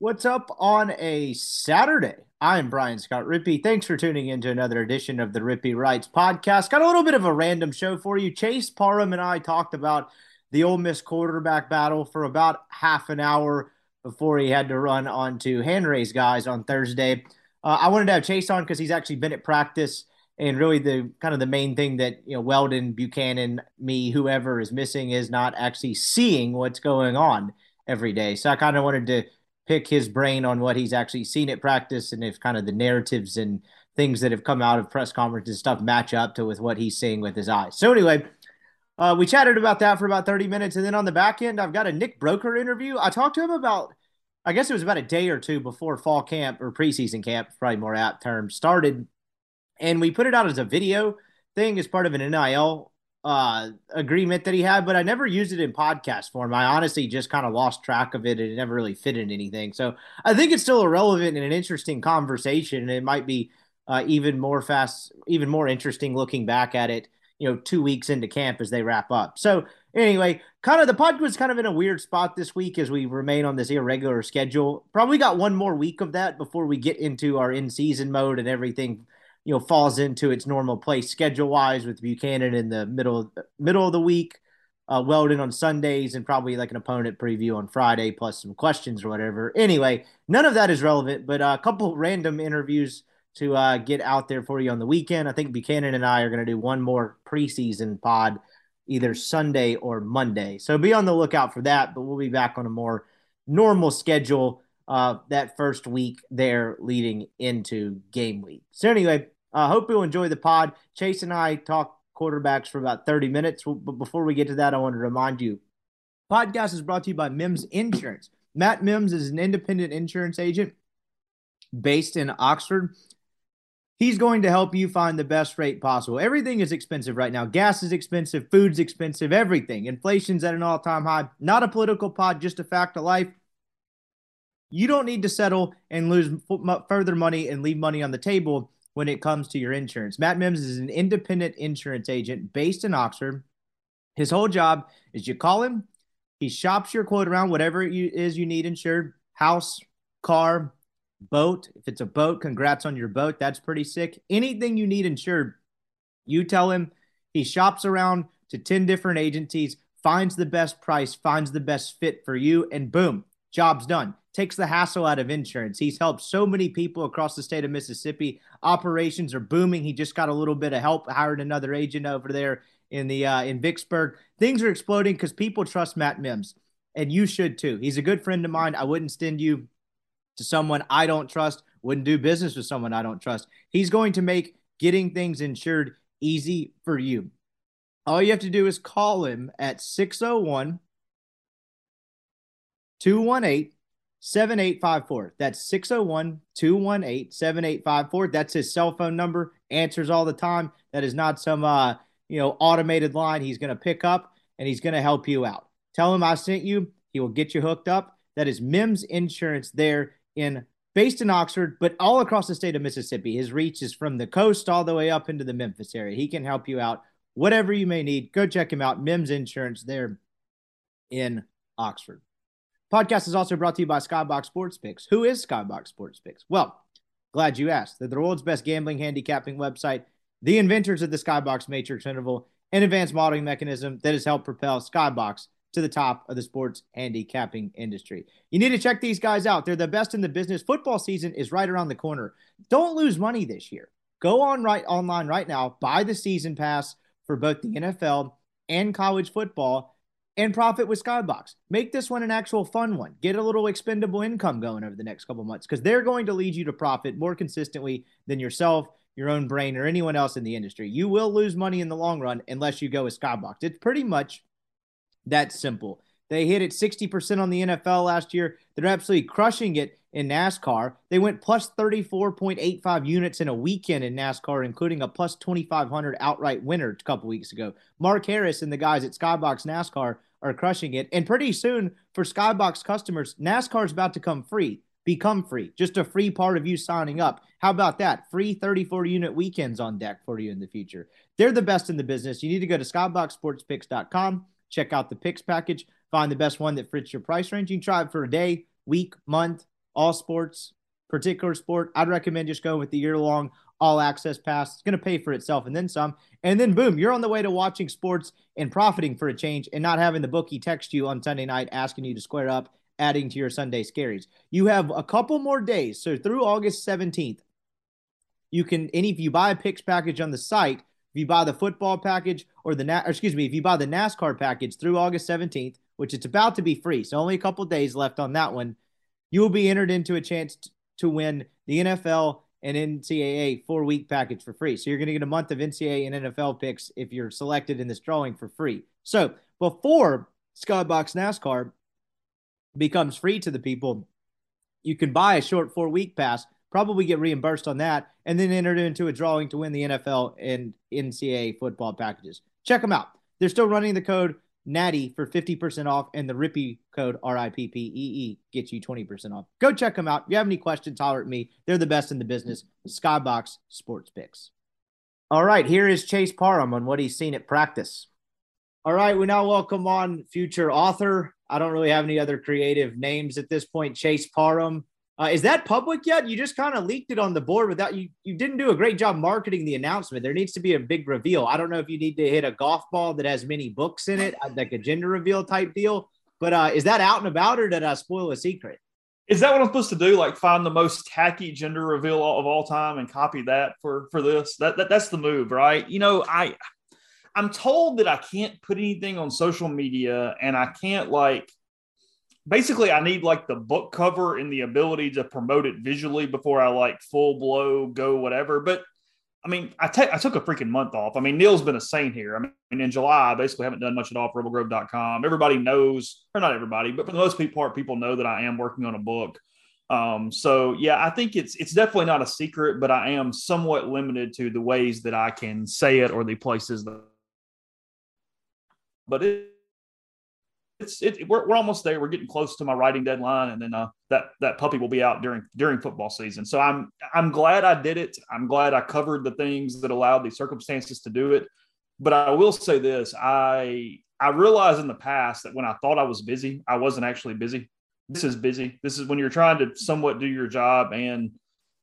What's up on a Saturday? I'm Brian Scott Rippee. Thanks for tuning in to another edition of the Rippee Writes podcast. Got a little bit of a random show for you. Chase Parham and I talked about the Ole Miss quarterback battle for about half an hour before he had to run onto hand raise guys on Thursday. Uh, I wanted to have Chase on because he's actually been at practice and really the kind of the main thing that you know Weldon, Buchanan, me, whoever is missing is not actually seeing what's going on every day. So I kind of wanted to pick his brain on what he's actually seen at practice and if kind of the narratives and things that have come out of press conferences and stuff match up to with what he's seeing with his eyes. So anyway, uh, we chatted about that for about 30 minutes. And then on the back end, I've got a Nick Broker interview. I talked to him about I guess it was about a day or two before fall camp or preseason camp, probably more apt term, started. And we put it out as a video thing as part of an NIL uh, agreement that he had, but I never used it in podcast form. I honestly just kind of lost track of it and it never really fit in anything. So I think it's still relevant and an interesting conversation. And it might be uh, even more fast, even more interesting looking back at it, you know, two weeks into camp as they wrap up. So Anyway, kind of the pod was kind of in a weird spot this week as we remain on this irregular schedule. Probably got one more week of that before we get into our in season mode and everything, you know, falls into its normal place schedule wise with Buchanan in the middle middle of the week, uh, Weldon on Sundays, and probably like an opponent preview on Friday plus some questions or whatever. Anyway, none of that is relevant, but a couple random interviews to uh, get out there for you on the weekend. I think Buchanan and I are going to do one more preseason pod either Sunday or Monday. So be on the lookout for that, but we'll be back on a more normal schedule uh, that first week there leading into game week. So, anyway, I uh, hope you'll enjoy the pod. Chase and I talk quarterbacks for about 30 minutes. But before we get to that, I want to remind you podcast is brought to you by Mims Insurance. Matt Mims is an independent insurance agent based in Oxford. He's going to help you find the best rate possible. Everything is expensive right now. Gas is expensive, food's expensive, everything. Inflation's at an all time high. Not a political pod, just a fact of life. You don't need to settle and lose further money and leave money on the table when it comes to your insurance. Matt Mims is an independent insurance agent based in Oxford. His whole job is you call him, he shops your quote around whatever it is you need insured house, car, boat. If it's a boat, congrats on your boat. That's pretty sick. Anything you need insured, you tell him he shops around to 10 different agencies, finds the best price, finds the best fit for you, and boom, job's done. Takes the hassle out of insurance. He's helped so many people across the state of Mississippi. Operations are booming. He just got a little bit of help, hired another agent over there in the uh, in Vicksburg. Things are exploding because people trust Matt Mims, and you should too. He's a good friend of mine. I wouldn't send you to someone I don't trust, wouldn't do business with someone I don't trust. He's going to make getting things insured easy for you. All you have to do is call him at 601 218 7854. That's 601 218 7854. That's his cell phone number. Answers all the time. That is not some uh, you know, automated line he's going to pick up and he's going to help you out. Tell him I sent you. He will get you hooked up. That is Mims Insurance there in based in Oxford, but all across the state of Mississippi. His reach is from the coast all the way up into the Memphis area. He can help you out whatever you may need. Go check him out. Mims Insurance there in Oxford. Podcast is also brought to you by Skybox Sports Picks. Who is Skybox Sports Picks? Well, glad you asked. They're the world's best gambling handicapping website, the inventors of the Skybox Matrix Interval, an advanced modeling mechanism that has helped propel Skybox to the top of the sports handicapping industry. You need to check these guys out. They're the best in the business. Football season is right around the corner. Don't lose money this year. Go on right online right now, buy the season pass for both the NFL and college football and profit with Skybox. Make this one an actual fun one. Get a little expendable income going over the next couple months because they're going to lead you to profit more consistently than yourself, your own brain, or anyone else in the industry. You will lose money in the long run unless you go with Skybox. It's pretty much that simple. They hit it 60% on the NFL last year. They're absolutely crushing it in NASCAR. They went plus 34.85 units in a weekend in NASCAR, including a plus 2,500 outright winner a couple weeks ago. Mark Harris and the guys at Skybox NASCAR are crushing it. And pretty soon for Skybox customers, NASCAR is about to come free. Become free. Just a free part of you signing up. How about that? Free 34 unit weekends on deck for you in the future. They're the best in the business. You need to go to skyboxsportspicks.com, check out the picks package, find the best one that fits your price range. You can try it for a day, week, month, all sports, particular sport. I'd recommend just going with the year long all access pass. It's going to pay for itself and then some. And then boom, you're on the way to watching sports and profiting for a change and not having the bookie text you on Sunday night asking you to square up, adding to your Sunday scaries. You have a couple more days. So through August 17th, you can any if you buy a picks package on the site, if you buy the football package or the or excuse me, if you buy the NASCAR package through August 17th, which it's about to be free, so only a couple days left on that one, you will be entered into a chance to win the NFL and NCAA four week package for free. So you're going to get a month of NCAA and NFL picks if you're selected in this drawing for free. So before Skybox NASCAR becomes free to the people, you can buy a short four week pass, probably get reimbursed on that, and then enter into a drawing to win the NFL and NCAA football packages. Check them out. They're still running the code Natty for 50% off, and the Rippee code R I P P E E gets you 20% off. Go check them out. If you have any questions, holler at me. They're the best in the business. Skybox Sports Picks. All right, here is Chase Parham on what he's seen at practice. All right, we now welcome on future author. I don't really have any other creative names at this point. Chase Parham, uh, is that public yet? You just kind of leaked it on the board without you. You didn't do a great job marketing the announcement. There needs to be a big reveal. I don't know if you need to hit a golf ball that has many books in it, uh, like a gender reveal type deal. But uh, is that out and about, or did I spoil a secret? Is that what I'm supposed to do? Like find the most tacky gender reveal of all time and copy that for for this? That, that that's the move, right? You know, I I'm told that I can't put anything on social media, and I can't like basically I need like the book cover and the ability to promote it visually before I like full blow go whatever. But I mean, I, took a freaking month off. I mean, Neil's been a saint here. I mean, in July, I basically haven't done much at all for rebelgrove.com. Everybody knows, or not everybody, but for the most part, people know that I am working on a book. Um, so yeah, I think it's it's definitely not a secret, but I am somewhat limited to the ways that I can say it or the places that. But it, it's it, we're, we're almost there. We're getting close to my writing deadline, and then uh, that that puppy will be out during during football season. So I'm I'm glad I did it. I'm glad I covered the things that allowed the circumstances to do it. But I will say this: I I realized in the past that when I thought I was busy, I wasn't actually busy. This is busy. This is when you're trying to somewhat do your job and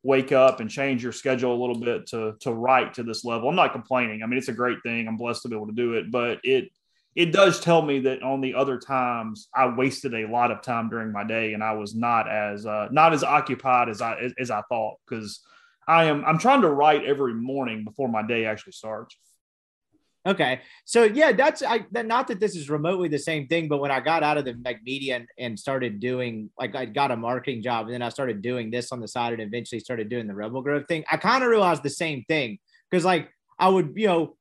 wake up and change your schedule a little bit to to write to this level. I'm not complaining. I mean, it's a great thing. I'm blessed to be able to do it, but it it does tell me that on the other times I wasted a lot of time during my day and I was not as uh, not as occupied as I as, as I thought because I am I'm trying to write every morning before my day actually starts. Okay, so yeah, that's I not that this is remotely the same thing, but when I got out of the like media and, and started doing like I got a marketing job and then I started doing this on the side and eventually started doing the Rebel Grove thing, I kind of realized the same thing because like I would you know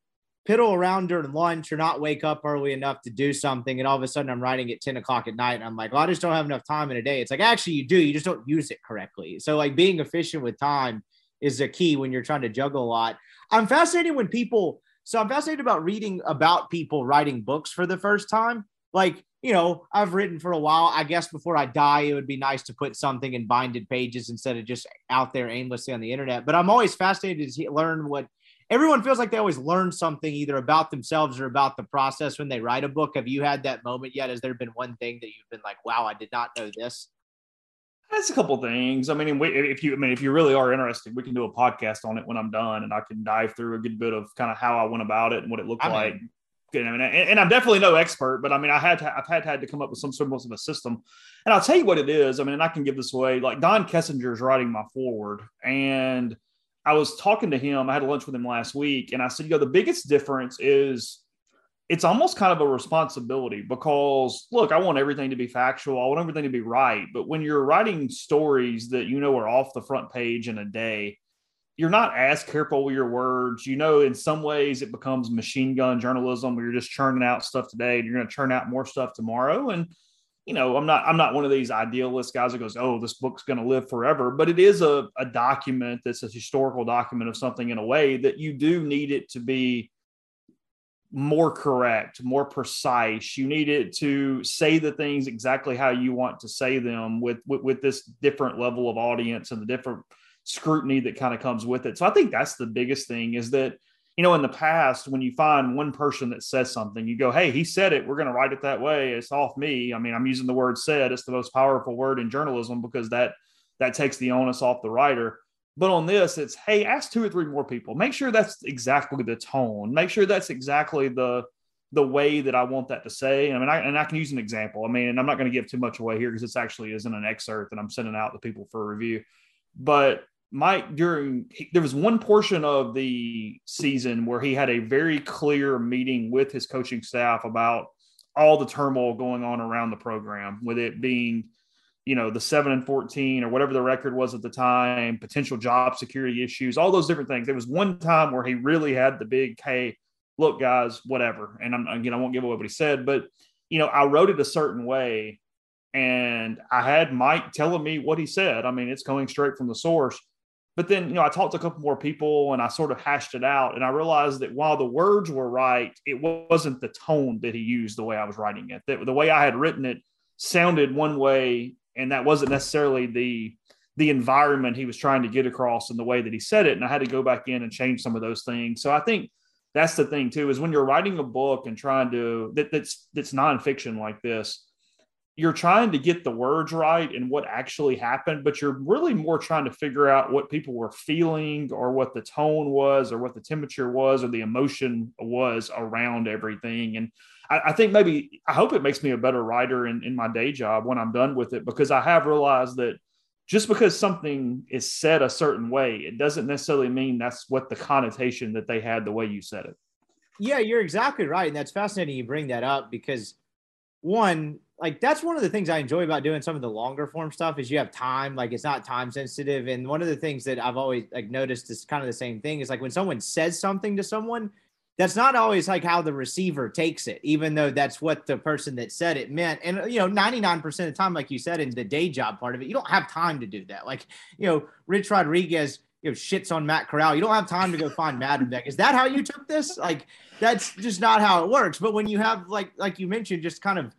piddle around during lunch or not wake up early enough to do something. And all of a sudden I'm writing at 10 o'clock at night. And I'm like, well, I just don't have enough time in a day. It's like, actually, you do. You just don't use it correctly. So, like, being efficient with time is a key when you're trying to juggle a lot. I'm fascinated when people, so I'm fascinated about reading about people writing books for the first time. Like, you know, I've written for a while. I guess before I die, it would be nice to put something in binded pages instead of just out there aimlessly on the internet. But I'm always fascinated to learn what everyone feels like they always learn something either about themselves or about the process when they write a book. Have you had that moment yet? Has there been one thing that you've been like, wow, I did not know this? That's a couple things. I mean, if you, I mean, if you really are interested, we can do a podcast on it when I'm done, and I can dive through a good bit of kind of how I went about it and what it looked I mean, like. I mean, and, I'm definitely no expert, but I mean, I had to, I've had had to come up with some sort of a system, and I'll tell you what it is. I mean, and I can give this away. Like Don Kessinger is writing my foreword, and I was talking to him. I had lunch with him last week, and I said, you know, the biggest difference is it's almost kind of a responsibility because look, I want everything to be factual. I want everything to be right. But when you're writing stories that you know are off the front page in a day, you're not as careful with your words. You know, in some ways it becomes machine gun journalism where you're just churning out stuff today and you're going to churn out more stuff tomorrow. And you know, I'm not I'm not one of these idealist guys that goes, oh, this book's going to live forever. But it is a, a document that's a historical document of something in a way that you do need it to be more correct, more precise. You need it to say the things exactly how you want to say them with with, with this different level of audience and the different scrutiny that kind of comes with it. So I think that's the biggest thing is that you know, in the past, when you find one person that says something, you go, Hey, he said it. We're going to write it that way. It's off me. I mean, I'm using the word said. It's the most powerful word in journalism because that that takes the onus off the writer. But on this, it's hey, ask two or three more people. Make sure that's exactly the tone. Make sure that's exactly the the way that I want that to say. I mean, I, and I can use an example. I mean, and I'm not going to give too much away here because this actually isn't an excerpt that I'm sending out to people for review. But Mike during there was one portion of the season where he had a very clear meeting with his coaching staff about all the turmoil going on around the program, with it being, you know, the seven and 14 or whatever the record was at the time, potential job security issues, all those different things. There was one time where he really had the big, hey, look, guys, whatever. And I'm again, I won't give away what he said, but you know, I wrote it a certain way. And I had Mike telling me what he said. I mean, it's coming straight from the source but then, you know, I talked to a couple more people and I sort of hashed it out. And I realized that while the words were right, it wasn't the tone that he used the way I was writing it. That the way I had written it sounded one way, and that wasn't necessarily the the environment he was trying to get across in the way that he said it. And I had to go back in and change some of those things. So I think that's the thing too, is when you're writing a book and trying to that, that's that's nonfiction like this, you're trying to get the words right and what actually happened, but you're really more trying to figure out what people were feeling or what the tone was or what the temperature was or the emotion was around everything. And I, I think maybe I hope it makes me a better writer in, in my day job when I'm done with it because I have realized that just because something is said a certain way, it doesn't necessarily mean that's what the connotation that they had the way you said it. Yeah, you're exactly right. And that's fascinating you bring that up because one, like that's one of the things I enjoy about doing some of the longer form stuff is you have time, like it's not time sensitive. And one of the things that I've always like noticed is kind of the same thing is like when someone says something to someone, that's not always like how the receiver takes it, even though that's what the person that said it meant. And you know, 99% of the time, like you said, in the day job part of it, you don't have time to do that. Like, you know, Rich Rodriguez you know, shits on Matt Corral. You don't have time to go find Madden deck. Is that how you took this? Like, that's just not how it works. But when you have like like you mentioned, just kind of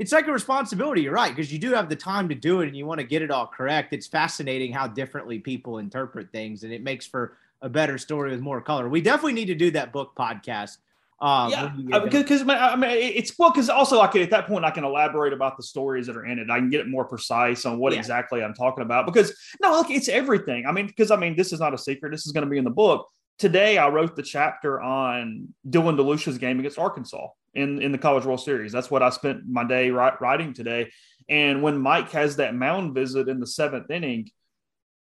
it's like a responsibility. You're right because you do have the time to do it and you want to get it all correct. It's fascinating how differently people interpret things, and it makes for a better story with more color. We definitely need to do that book podcast. Um, yeah, because I mean, it's well, because also like at that point I can elaborate about the stories that are in it. I can get it more precise on what yeah. exactly I'm talking about. Because no, look, it's everything. I mean, because I mean, this is not a secret. This is going to be in the book. Today, I wrote the chapter on Dylan DeLucia's game against Arkansas in in the College World Series. That's what I spent my day writing today. And when Mike has that mound visit in the seventh inning,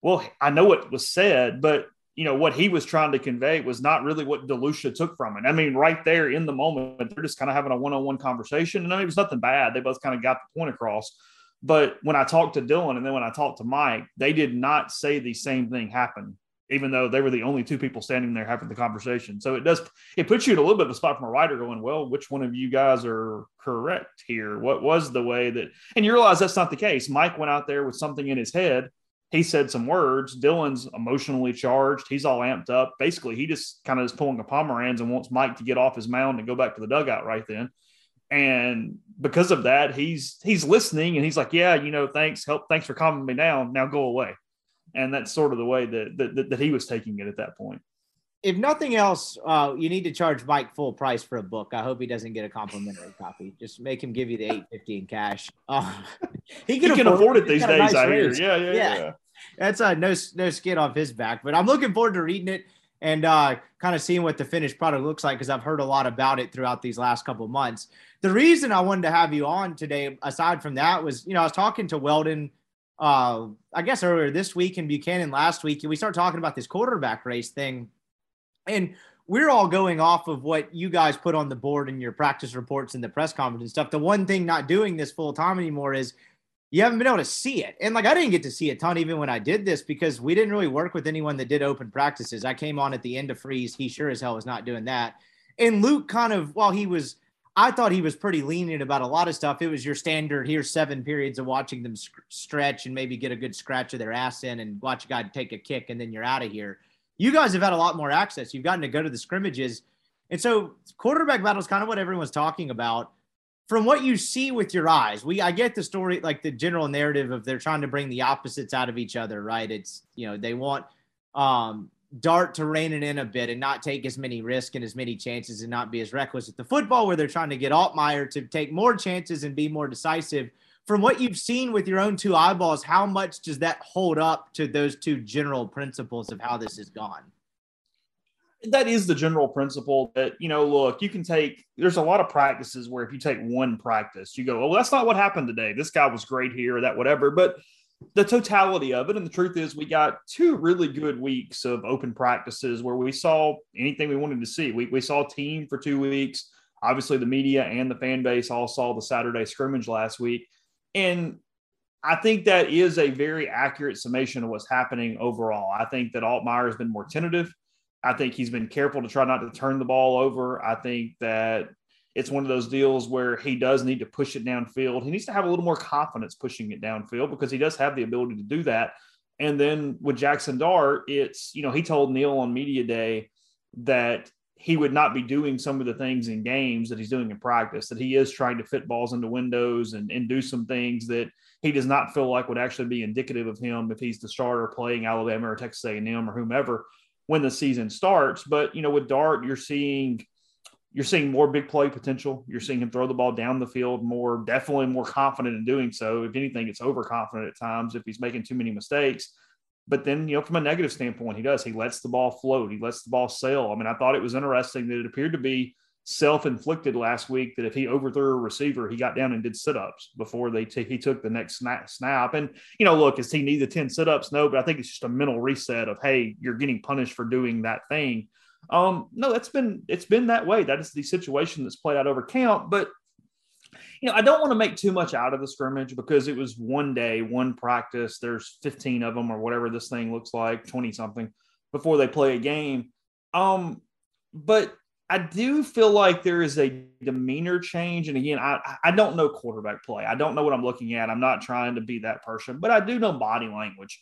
well, I know what was said, but you know what he was trying to convey was not really what DeLucia took from it. I mean, right there in the moment, they're just kind of having a one-on-one conversation, and I mean, it was nothing bad. They both kind of got the point across. But when I talked to Dylan and then when I talked to Mike, they did not say the same thing happened even though they were the only two people standing there having the conversation. So it does it puts you in a little bit of a spot from a writer going, well, which one of you guys are correct here? What was the way that and you realize that's not the case. Mike went out there with something in his head. He said some words. Dylan's emotionally charged. He's all amped up. Basically, he just kind of is pulling a Pomeranz and wants Mike to get off his mound and go back to the dugout right then. And because of that, he's he's listening and he's like, Yeah, you know, thanks, help, thanks for calming me down. Now go away and that's sort of the way that, that that he was taking it at that point. if nothing else, uh, you need to charge Mike full price for a book. I hope he doesn't get a complimentary copy. Just make him give you the eight fifty in cash. Uh, he can, he can afford, afford, it these days. Nice I hear. Yeah, yeah, yeah, yeah. That's a uh, no no skin off his back. But I'm looking forward to reading it and uh, kind of seeing what the finished product looks like because I've heard a lot about it throughout these last couple months. The reason I wanted to have you on today, aside from that, was you know I was talking to Weldon uh, I guess earlier this week and Buchanan last week, and we start talking about this quarterback race thing. And we're all going off of what you guys put on the board in your practice reports and the press conference and stuff. The one thing not doing this full time anymore is you haven't been able to see it. And like I didn't get to see a ton even when I did this because we didn't really work with anyone that did open practices. I came on at the end of Freeze. He sure as hell was not doing that. And Luke kind of while he was I thought he was pretty lenient about a lot of stuff. It was your standard here's seven periods of watching them stretch and maybe get a good scratch of their ass in and watch a guy take a kick and then you're out of here. You guys have had a lot more access. You've gotten to go to the scrimmages. And so quarterback battle is kind of what everyone's talking about. From what you see with your eyes, we I get the story like the general narrative of they're trying to bring the opposites out of each other, right? It's you know, they want um Dart to rein it in a bit and not take as many risks and as many chances and not be as reckless at the football where they're trying to get Altmyer to take more chances and be more decisive. From what you've seen with your own two eyeballs, how much does that hold up to those two general principles of how this has gone? That is the general principle that, you know, look, you can take, there's a lot of practices where if you take one practice, you go, oh, well, that's not what happened today. This guy was great here, that whatever. But the totality of it. And the truth is, we got two really good weeks of open practices where we saw anything we wanted to see. We, we saw team for two weeks. Obviously, the media and the fan base all saw the Saturday scrimmage last week. And I think that is a very accurate summation of what's happening overall. I think that Altmyer has been more tentative. I think he's been careful to try not to turn the ball over. I think that it's one of those deals where he does need to push it downfield. He needs to have a little more confidence pushing it downfield because he does have the ability to do that. And then with Jackson Dart, it's, you know, he told Neil on Media Day that he would not be doing some of the things in games that he's doing in practice, that he is trying to fit balls into windows and, and do some things that he does not feel like would actually be indicative of him if he's the starter playing Alabama or Texas A&M or whomever when the season starts. But, you know, with Dart, you're seeing – you're seeing more big play potential. You're seeing him throw the ball down the field more, definitely more confident in doing so. If anything, it's overconfident at times if he's making too many mistakes. But then, you know, from a negative standpoint, he does. He lets the ball float. He lets the ball sail. I mean, I thought it was interesting that it appeared to be self-inflicted last week that if he overthrew a receiver, he got down and did sit-ups before they t- he took the next snap. And you know, look, is he need the ten sit-ups? No, but I think it's just a mental reset of hey, you're getting punished for doing that thing. Um, no, that's been it's been that way. That is the situation that's played out over camp. But you know, I don't want to make too much out of the scrimmage because it was one day, one practice. There's 15 of them or whatever this thing looks like, 20 something before they play a game. Um, but I do feel like there is a demeanor change. And again, I, I don't know quarterback play. I don't know what I'm looking at. I'm not trying to be that person, but I do know body language.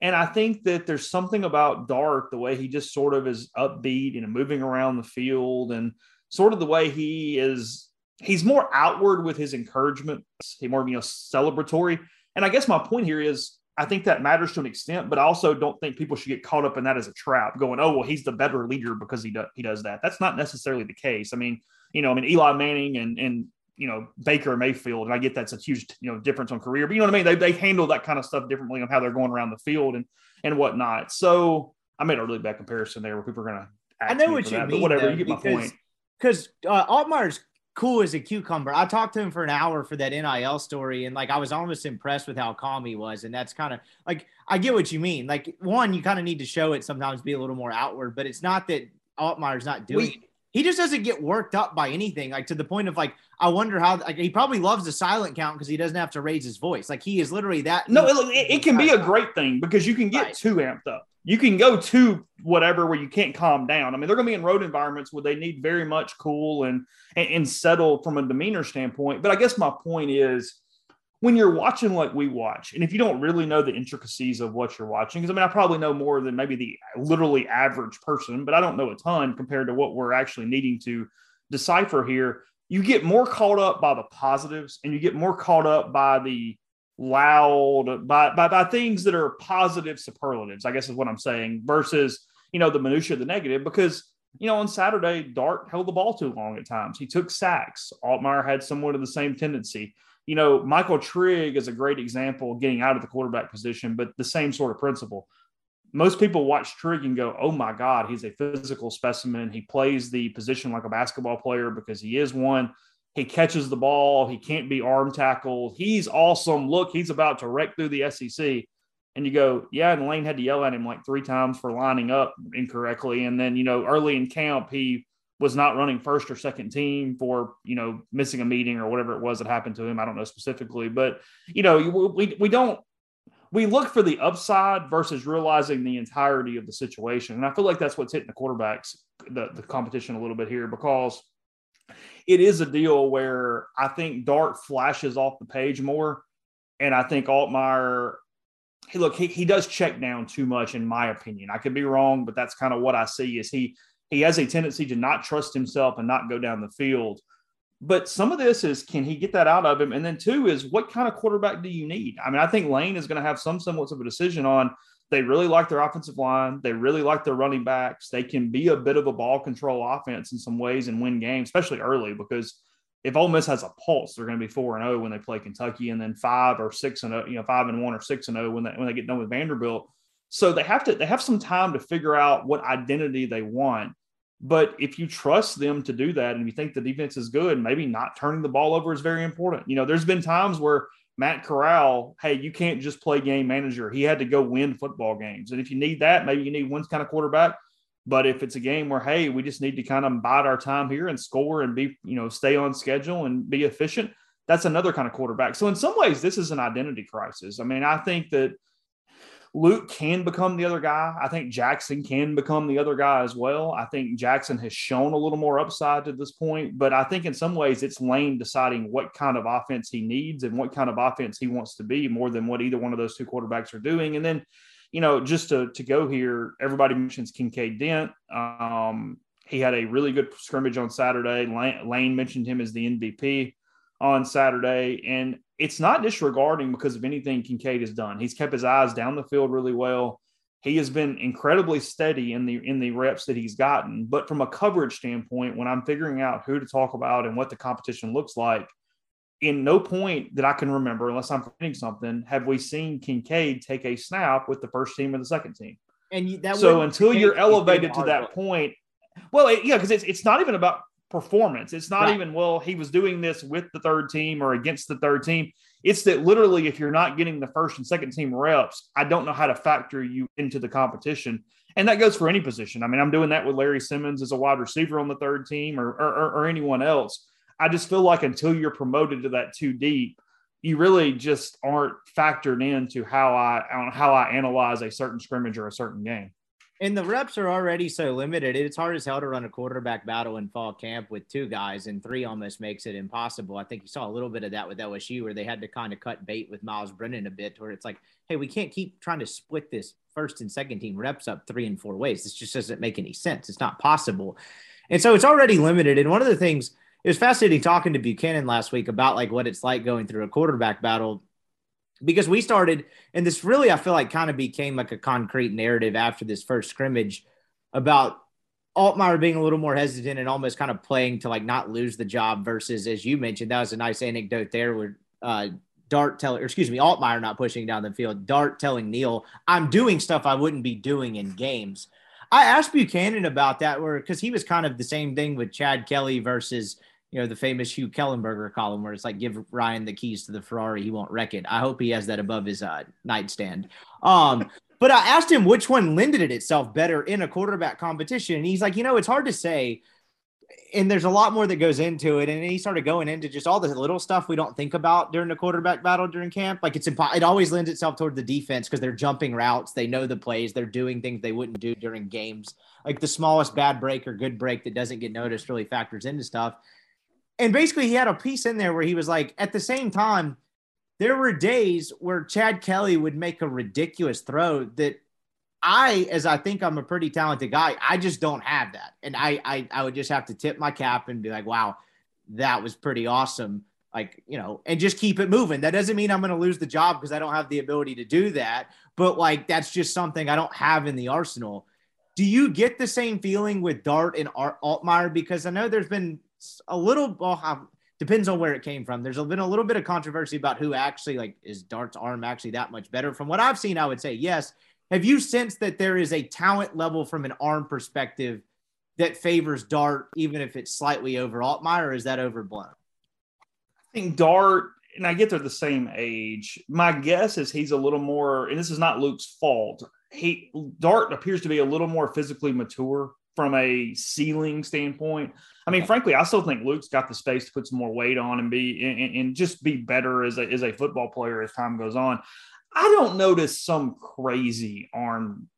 And I think that there's something about Dart, the way he just sort of is upbeat and moving around the field and sort of the way he is, he's more outward with his encouragement. He more, you know, celebratory. And I guess my point here is I think that matters to an extent, but I also don't think people should get caught up in that as a trap, going, oh, well, he's the better leader because he does he does that. That's not necessarily the case. I mean, you know, I mean, Eli Manning and and you know Baker Mayfield, and I get that's a huge you know difference on career, but you know what I mean. They they handle that kind of stuff differently on how they're going around the field and and whatnot. So I made a really bad comparison there, where people are going to. I know what you that, mean, whatever. Though, you get because, my point. Because uh, Altmyer's cool as a cucumber. I talked to him for an hour for that NIL story, and like I was almost impressed with how calm he was. And that's kind of like I get what you mean. Like one, you kind of need to show it sometimes, be a little more outward, but it's not that Altmyer's not doing. We, he just doesn't get worked up by anything, like to the point of like, I wonder how. Like, he probably loves the silent count because he doesn't have to raise his voice. Like he is literally that. No, it, it can be a great thing because you can get right. too amped up. You can go to whatever where you can't calm down. I mean, they're going to be in road environments where they need very much cool and, and and settle from a demeanor standpoint. But I guess my point is when you're watching like we watch, and if you don't really know the intricacies of what you're watching, because I mean, I probably know more than maybe the literally average person, but I don't know a ton compared to what we're actually needing to decipher here. You get more caught up by the positives and you get more caught up by the loud, by, by, by things that are positive superlatives, I guess is what I'm saying, versus you know, the minutia, of the negative, because you know, on Saturday, Dart held the ball too long at times. He took sacks. Altmyer had somewhat of the same tendency. You know, Michael Trigg is a great example of getting out of the quarterback position, but the same sort of principle. Most people watch Trigg and go, oh my God, he's a physical specimen. He plays the position like a basketball player because he is one. He catches the ball. He can't be arm tackled. He's awesome. Look, he's about to wreck through the SEC and you go, yeah, and Lane had to yell at him like three times for lining up incorrectly. And then, you know, early in camp, he was not running first or second team for, you know, missing a meeting or whatever it was that happened to him. I don't know specifically, but, you know, we, we don't, we look for the upside versus realizing the entirety of the situation. And I feel like that's what's hitting the quarterbacks, the, the competition a little bit here because it is a deal where I think Dart flashes off the page more. And I think Altmyer he look he, he does check down too much in my opinion i could be wrong but that's kind of what i see is he he has a tendency to not trust himself and not go down the field. But some of this is can he get that out of him? And then two is what kind of quarterback do you need? I mean i think lane is going to have some semblance of a decision on they really like their offensive line. They really like their running backs. They can be a bit of a ball control offense in some ways and win games especially early because if Ole Miss has a pulse, they're going to be four and zero oh when they play Kentucky, and then five or six and oh, you know, five and one or six and zero oh when they when they get done with Vanderbilt. So they have to they have some time to figure out what identity they want. But if you trust them to do that, and you think the defense is good, maybe not turning the ball over is very important. You know, there's been times where Matt Corral, hey, you can't just play game manager. He had to go win football games, and if you need that, maybe you need one kind of quarterback. But if it's a game where, hey, we just need to kind of bide our time here and score and be, you know, stay on schedule and be efficient, that's another kind of quarterback. So in some ways, this is an identity crisis. I mean, I think that Luke can become the other guy. I think Jackson can become the other guy as well. I think Jackson has shown a little more upside to this point, but I think in some ways it's Lane deciding what kind of offense he needs and what kind of offense he wants to be more than what either one of those two quarterbacks are doing. And then you know, just to, to go here, everybody mentions Kinkead Dent. Um, he had a really good scrimmage on Saturday. Lane, Lane, mentioned him as the MVP on Saturday. And it's not disregarding because of anything Kinkead has done. He's kept his eyes down the field really well. He has been incredibly steady in the in the reps that he's gotten. But from a coverage standpoint, when I'm figuring out who to talk about and what the competition looks like, in no point that I can remember, unless I'm forgetting something, have we seen Kinkead take a snap with the first team or the second team. And that so until you're elevated to that point, well, it, yeah, because it's it's not even about performance. It's not right. even well, he was doing this with the third team or against the third team. It's that literally, if you're not getting the first and second team reps, I don't know how to factor you into the competition. And that goes for any position. I mean, I'm doing that with Larry Simmons as a wide receiver on the third team or, or, or anyone else. I just feel like until you're promoted to that two deep, you really just aren't factored into how I on how I analyze a certain scrimmage or a certain game. And the reps are already so limited. It's hard as hell to run a quarterback battle in fall camp with two guys, and three almost makes it impossible. I think you saw a little bit of that with LSU, where they had to kind of cut bait with Myles Brennan a bit, where it's like, hey, we can't keep trying to split this first and second team reps up three and four ways. This just doesn't make any sense. It's not possible. And so it's already limited. And one of the things – it was fascinating talking to Buchanan last week about like what it's like going through a quarterback battle because we started and this really I feel like kind of became like a concrete narrative after this first scrimmage about Altmyer being a little more hesitant and almost kind of playing to like not lose the job versus as you mentioned that was a nice anecdote there where uh, Dart telling excuse me Altmyer not pushing down the field Dart telling Neil, I'm doing stuff I wouldn't be doing in games. I asked Buchanan about that where because he was kind of the same thing with Chad Kelly versus you know, the famous Hugh Kellenberger column where it's like, give Ryan the keys to the Ferrari, he won't wreck it. I hope he has that above his uh, nightstand. Um, but I asked him which one lended it itself better in a quarterback competition. And he's like, you know, it's hard to say. And there's a lot more that goes into it. And he started going into just all the little stuff we don't think about during the quarterback battle during camp. Like it's impo- it always lends itself toward the defense because they're jumping routes, they know the plays, they're doing things they wouldn't do during games. Like the smallest bad break or good break that doesn't get noticed really factors into stuff and basically he had a piece in there where he was like, at the same time, there were days where Chad Kelly would make a ridiculous throw that I, as I think I'm a pretty talented guy, I just don't have that. And I, I, I would just have to tip my cap and be like, wow, that was pretty awesome. Like, you know, and just keep it moving. That doesn't mean I'm going to lose the job because I don't have the ability to do that. But like, that's just something I don't have in the arsenal. Do you get the same feeling with Dart and Altmyer? Because I know there's been a little, well, depends on where it came from. There's been a little bit of controversy about who actually, like, is Dart's arm actually that much better? From what I've seen, I would say yes. Have you sensed that there is a talent level from an arm perspective that favors Dart, even if it's slightly over Altmyer, or is that overblown? I think Dart, and I get they're the same age. My guess is he's a little more, and this is not Luke's fault. He Dart appears to be a little more physically mature from a ceiling standpoint. I mean, frankly, I still think Luke's got the space to put some more weight on and be and, and just be better as a, as a football player as time goes on. I don't notice some crazy arm,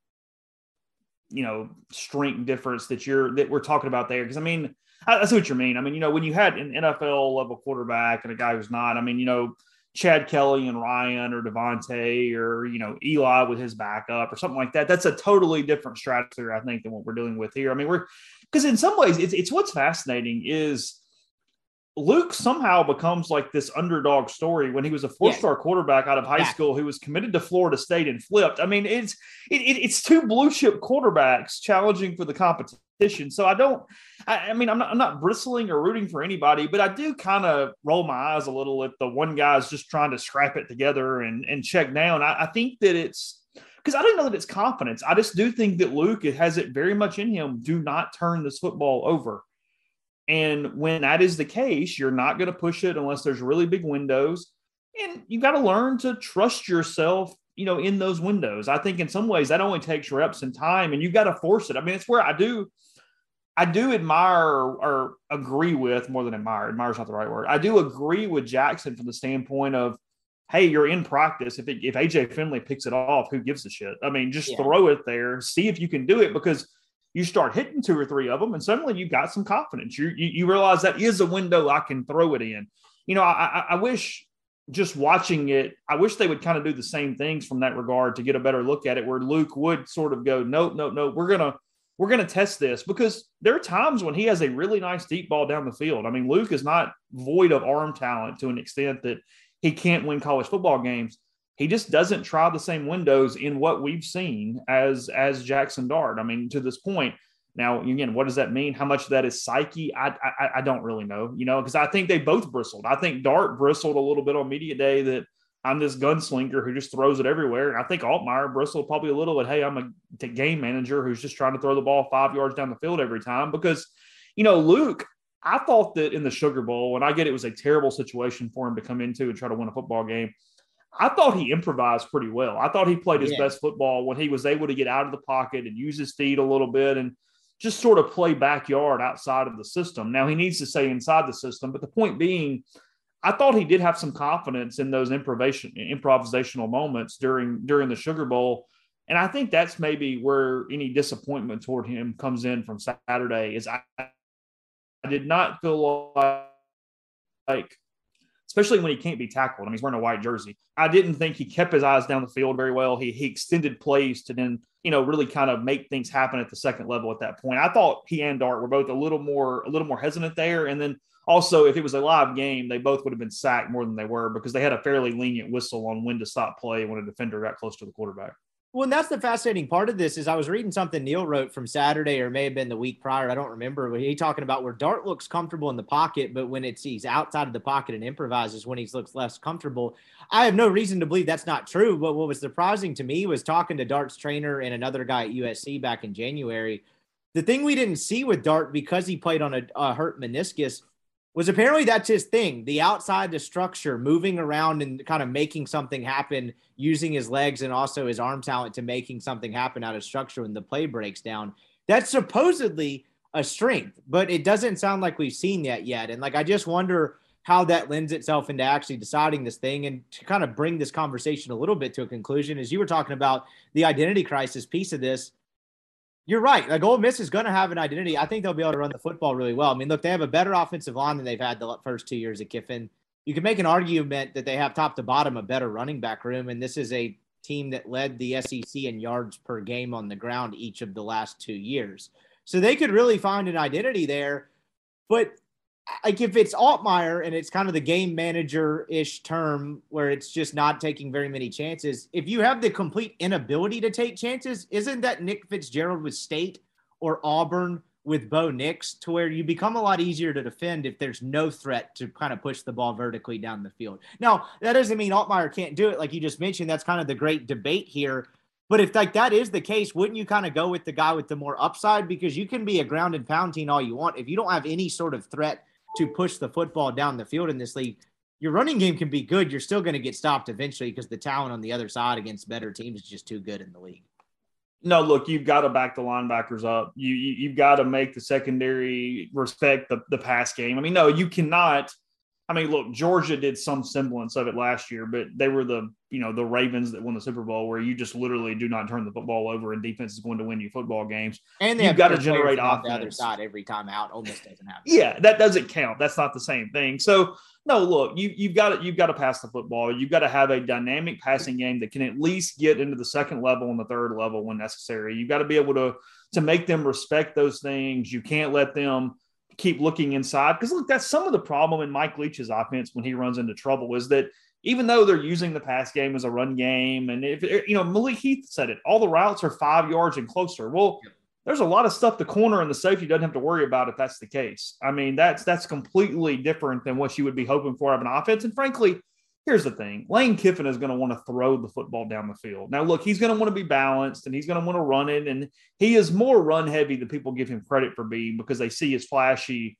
you know, strength difference that you're that we're talking about there. Because I mean, I, I see what you mean. I mean, you know, when you had an NFL level quarterback and a guy who's not, I mean, you know, Chad Kelly and Ryan or Davante or you know Eli with his backup or something like that. That's a totally different strategy, I think, than what we're dealing with here. I mean, we're because in some ways it's, it's what's fascinating is Luke somehow becomes like this underdog story when he was a four-star yeah. quarterback out of high yeah. school who was committed to Florida State and flipped. I mean, it's it, it, it's two blue chip quarterbacks challenging for the competition. So I don't. I, I mean, I'm not I'm not bristling or rooting for anybody, but I do kind of roll my eyes a little at the one guy's just trying to scrap it together and and check down. I, I think that it's because I don't know that it's confidence. I just do think that Luke has it very much in him. Do not turn this football over. And when that is the case, you're not going to push it unless there's really big windows. And you've got to learn to trust yourself, you know, in those windows. I think in some ways that only takes reps and time, and you've got to force it. I mean, it's where I do, I do admire or, agree with more than admire. Admire is not the right word. I do agree with Jackson from the standpoint of, hey, you're in practice. If it, if AJ Finley picks it off, who gives a shit? I mean, just yeah. throw it there, see if you can do it because you start hitting two or three of them, and suddenly you got some confidence. You, you, you realize that is a window I can throw it in. You know, I, I wish just watching it, I wish they would kind of do the same things from that regard to get a better look at it. Where Luke would sort of go, nope, nope, nope, we're gonna we're gonna test this because there are times when he has a really nice deep ball down the field. I mean, Luke is not void of arm talent to an extent that he can't win college football games he just doesn't try the same windows in what we've seen as as Jackson Dart. I mean, to this point. Now, again, what does that mean? How much that is psyche? I I, I don't really know, you know, because I think they both bristled. I think Dart bristled a little bit on media day that I'm this gunslinger who just throws it everywhere. And I think Altmyer bristled probably a little bit, hey, I'm a game manager who's just trying to throw the ball five yards down the field every time. Because, you know, Luke, I thought that in the Sugar Bowl, and I get it was a terrible situation for him to come into and try to win a football game. I thought he improvised pretty well. I thought he played his yeah. best football when he was able to get out of the pocket and use his feet a little bit and just sort of play backyard outside of the system. Now he needs to stay inside the system, but the point being, I thought he did have some confidence in those improvisation improvisational moments during during the Sugar Bowl. And I think that's maybe where any disappointment toward him comes in from Saturday is I, I did not feel like, like especially when he can't be tackled. I mean, he's wearing a white jersey. I didn't think he kept his eyes down the field very well. He, he extended plays to then, you know, really kind of make things happen at the second level at that point. I thought he and Dart were both a little more, a little more hesitant there. And then also, if it was a live game, they both would have been sacked more than they were because they had a fairly lenient whistle on when to stop play when a defender got close to the quarterback. Well, and that's the fascinating part of this is I was reading something Neil wrote from Saturday or may have been the week prior. I don't remember. But he talking about where Dart looks comfortable in the pocket, but when it's he's outside of the pocket and improvises when he looks less comfortable. I have no reason to believe that's not true. But what was surprising to me was talking to Dart's trainer and another guy at USC back in January. The thing we didn't see with Dart because he played on a, a hurt meniscus was apparently that's his thing the outside the structure moving around and kind of making something happen using his legs and also his arm talent to making something happen out of structure when the play breaks down. That's supposedly a strength but it doesn't sound like we've seen that yet. And like i just wonder how that lends itself into actually deciding this thing and to kind of bring this conversation a little bit to a conclusion. As you were talking about the identity crisis piece of this you're right. Like Ole Miss is going to have an identity. I think they'll be able to run the football really well. I mean, look, they have a better offensive line than they've had the first two years at Kiffin. You can make an argument that they have top to bottom a better running back room, and this is a team that led the SEC in yards per game on the ground each of the last two years. So they could really find an identity there. But like if it's Altmyer and it's kind of the game manager ish term where it's just not taking very many chances, if you have the complete inability to take chances, isn't that Nick Fitzgerald with State or Auburn with Bo Nix to where you become a lot easier to defend if there's no threat to kind of push the ball vertically down the field? Now, that doesn't mean Altmyer can't do it. Like you just mentioned, that's kind of the great debate here. But if like that is the case, wouldn't you kind of go with the guy with the more upside? Because you can be a ground and pound team all you want. If you don't have any sort of threat to push the football down the field in this league, your running game can be good. You're still going to get stopped eventually because the talent on the other side against better teams is just too good in the league. No, look, you've got to back the linebackers up. You, you have got to make the secondary respect the the pass game. I mean, no, you cannot I mean, look, Georgia did some semblance of it last year, but they were the you know the Ravens that won the Super Bowl, where you just literally do not turn the football over, and defense is going to win you football games. And you've got to generate off the other side every time out. Ole Miss doesn't have. Yeah, that doesn't count. That's not the same thing. So no, look, you you've got to you've got to pass the football. You've got to have a dynamic passing game that can at least get into the second level and the third level when necessary. You've got to be able to to make them respect those things. You can't let them keep looking inside because look, that's some of the problem in Mike Leach's offense when he runs into trouble is that even though they're using the pass game as a run game, and if you know Malik Heath said it, all the routes are five yards and closer. Well, there's a lot of stuff the corner and the safety doesn't have to worry about if that's the case. I mean, that's that's completely different than what you would be hoping for of an offense. And frankly, here's the thing Lane Kiffin is going to want to throw the football down the field. Now, look, he's going to want to be balanced and he's going to want to run it. And he is more run heavy than people give him credit for being because they see his flashy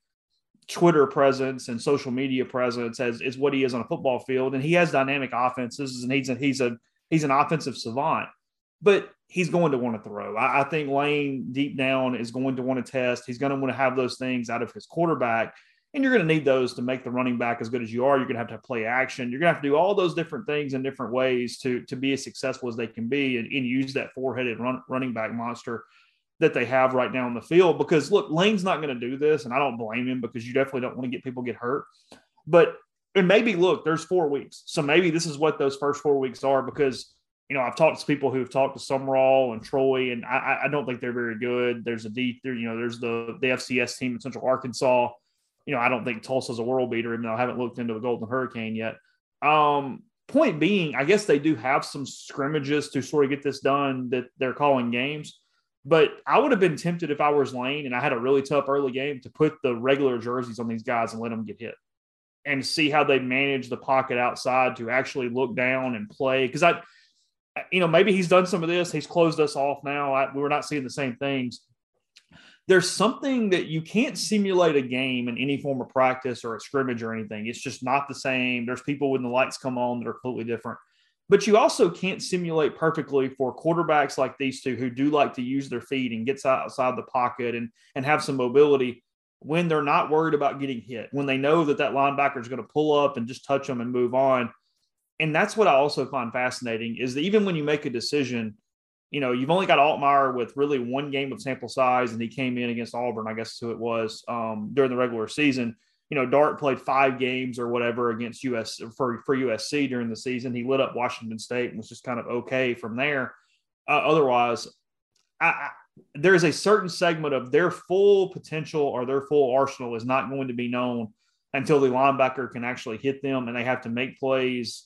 Twitter presence and social media presence as is what he is on a football field. And he has dynamic offenses and he's a, he's a, he's an offensive savant, but he's going to want to throw. I, I think Lane deep down is going to want to test. He's going to want to have those things out of his quarterback and you're going to need those to make the running back as good as you are. You're going to have to play action. You're going to have to do all those different things in different ways to to be as successful as they can be and, and use that four headed run, running back monster that they have right now in the field. Because look, Lane's not going to do this, and I don't blame him because you definitely don't want to get people get hurt. But and maybe look, there's four weeks, so maybe this is what those first four weeks are because. You know, I've talked to people who've talked to Sumrall and Troy, and I, I don't think they're very good. There's a deep, there, you know, there's the the FCS team in Central Arkansas you know, I don't think Tulsa's a world beater, even though I haven't looked into the Golden Hurricane yet. Um, point being, I guess they do have some scrimmages to sort of get this done that they're calling games. But I would have been tempted if I was Lane and I had a really tough early game to put the regular jerseys on these guys and let them get hit and see how they manage the pocket outside to actually look down and play. Because I, you know, maybe he's done some of this. He's closed us off now. I, we're not seeing the same things there's something that you can't simulate a game in any form of practice or a scrimmage or anything. It's just not the same. There's people when the lights come on that are completely different. But you also can't simulate perfectly for quarterbacks like these two who do like to use their feet and gets outside the pocket and, and have some mobility when they're not worried about getting hit, when they know that that linebacker is going to pull up and just touch them and move on. And that's what I also find fascinating is that even when you make a decision – you know, you've only got Altmyer with really one game of sample size, and he came in against Auburn, I guess who it was um, during the regular season. You know, Dart played five games or whatever against US for for USC during the season. He lit up Washington State and was just kind of okay from there. Uh, otherwise, I, I, there is a certain segment of their full potential or their full arsenal is not going to be known until the linebacker can actually hit them, and they have to make plays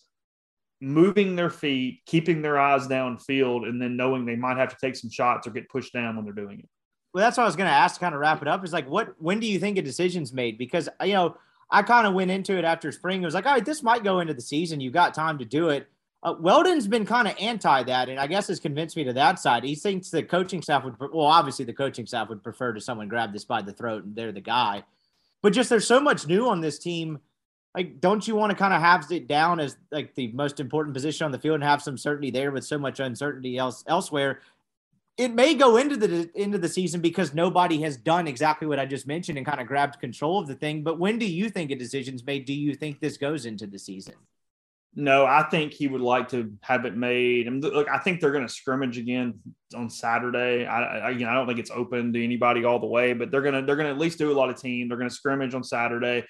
moving their feet, keeping their eyes downfield, and then knowing they might have to take some shots or get pushed down when they're doing it. Well, that's what I was going to ask to kind of wrap it up. Is like, what, when do you think a decision's made? Because, you know, I kind of went into it after spring. It was like, all right, this might go into the season. You've got time to do it. Uh, Weldon's been kind of anti that, and I guess has convinced me to that side. He thinks the coaching staff would, well, obviously the coaching staff would prefer to someone grab this by the throat and they're the guy. But just there's so much new on this team like don't you want to kind of have it down as like the most important position on the field and have some certainty there with so much uncertainty else elsewhere it may go into the into the season because nobody has done exactly what I just mentioned and kind of grabbed control of the thing. But when do you think a decision's made? Do you think this goes into the season? No, I think he would like to have it made. And look, I think they're going to scrimmage again on Saturday. I, I, I don't think it's open to anybody all the way, but they're going to they're going to at least do a lot of team. They're going to scrimmage on Saturday.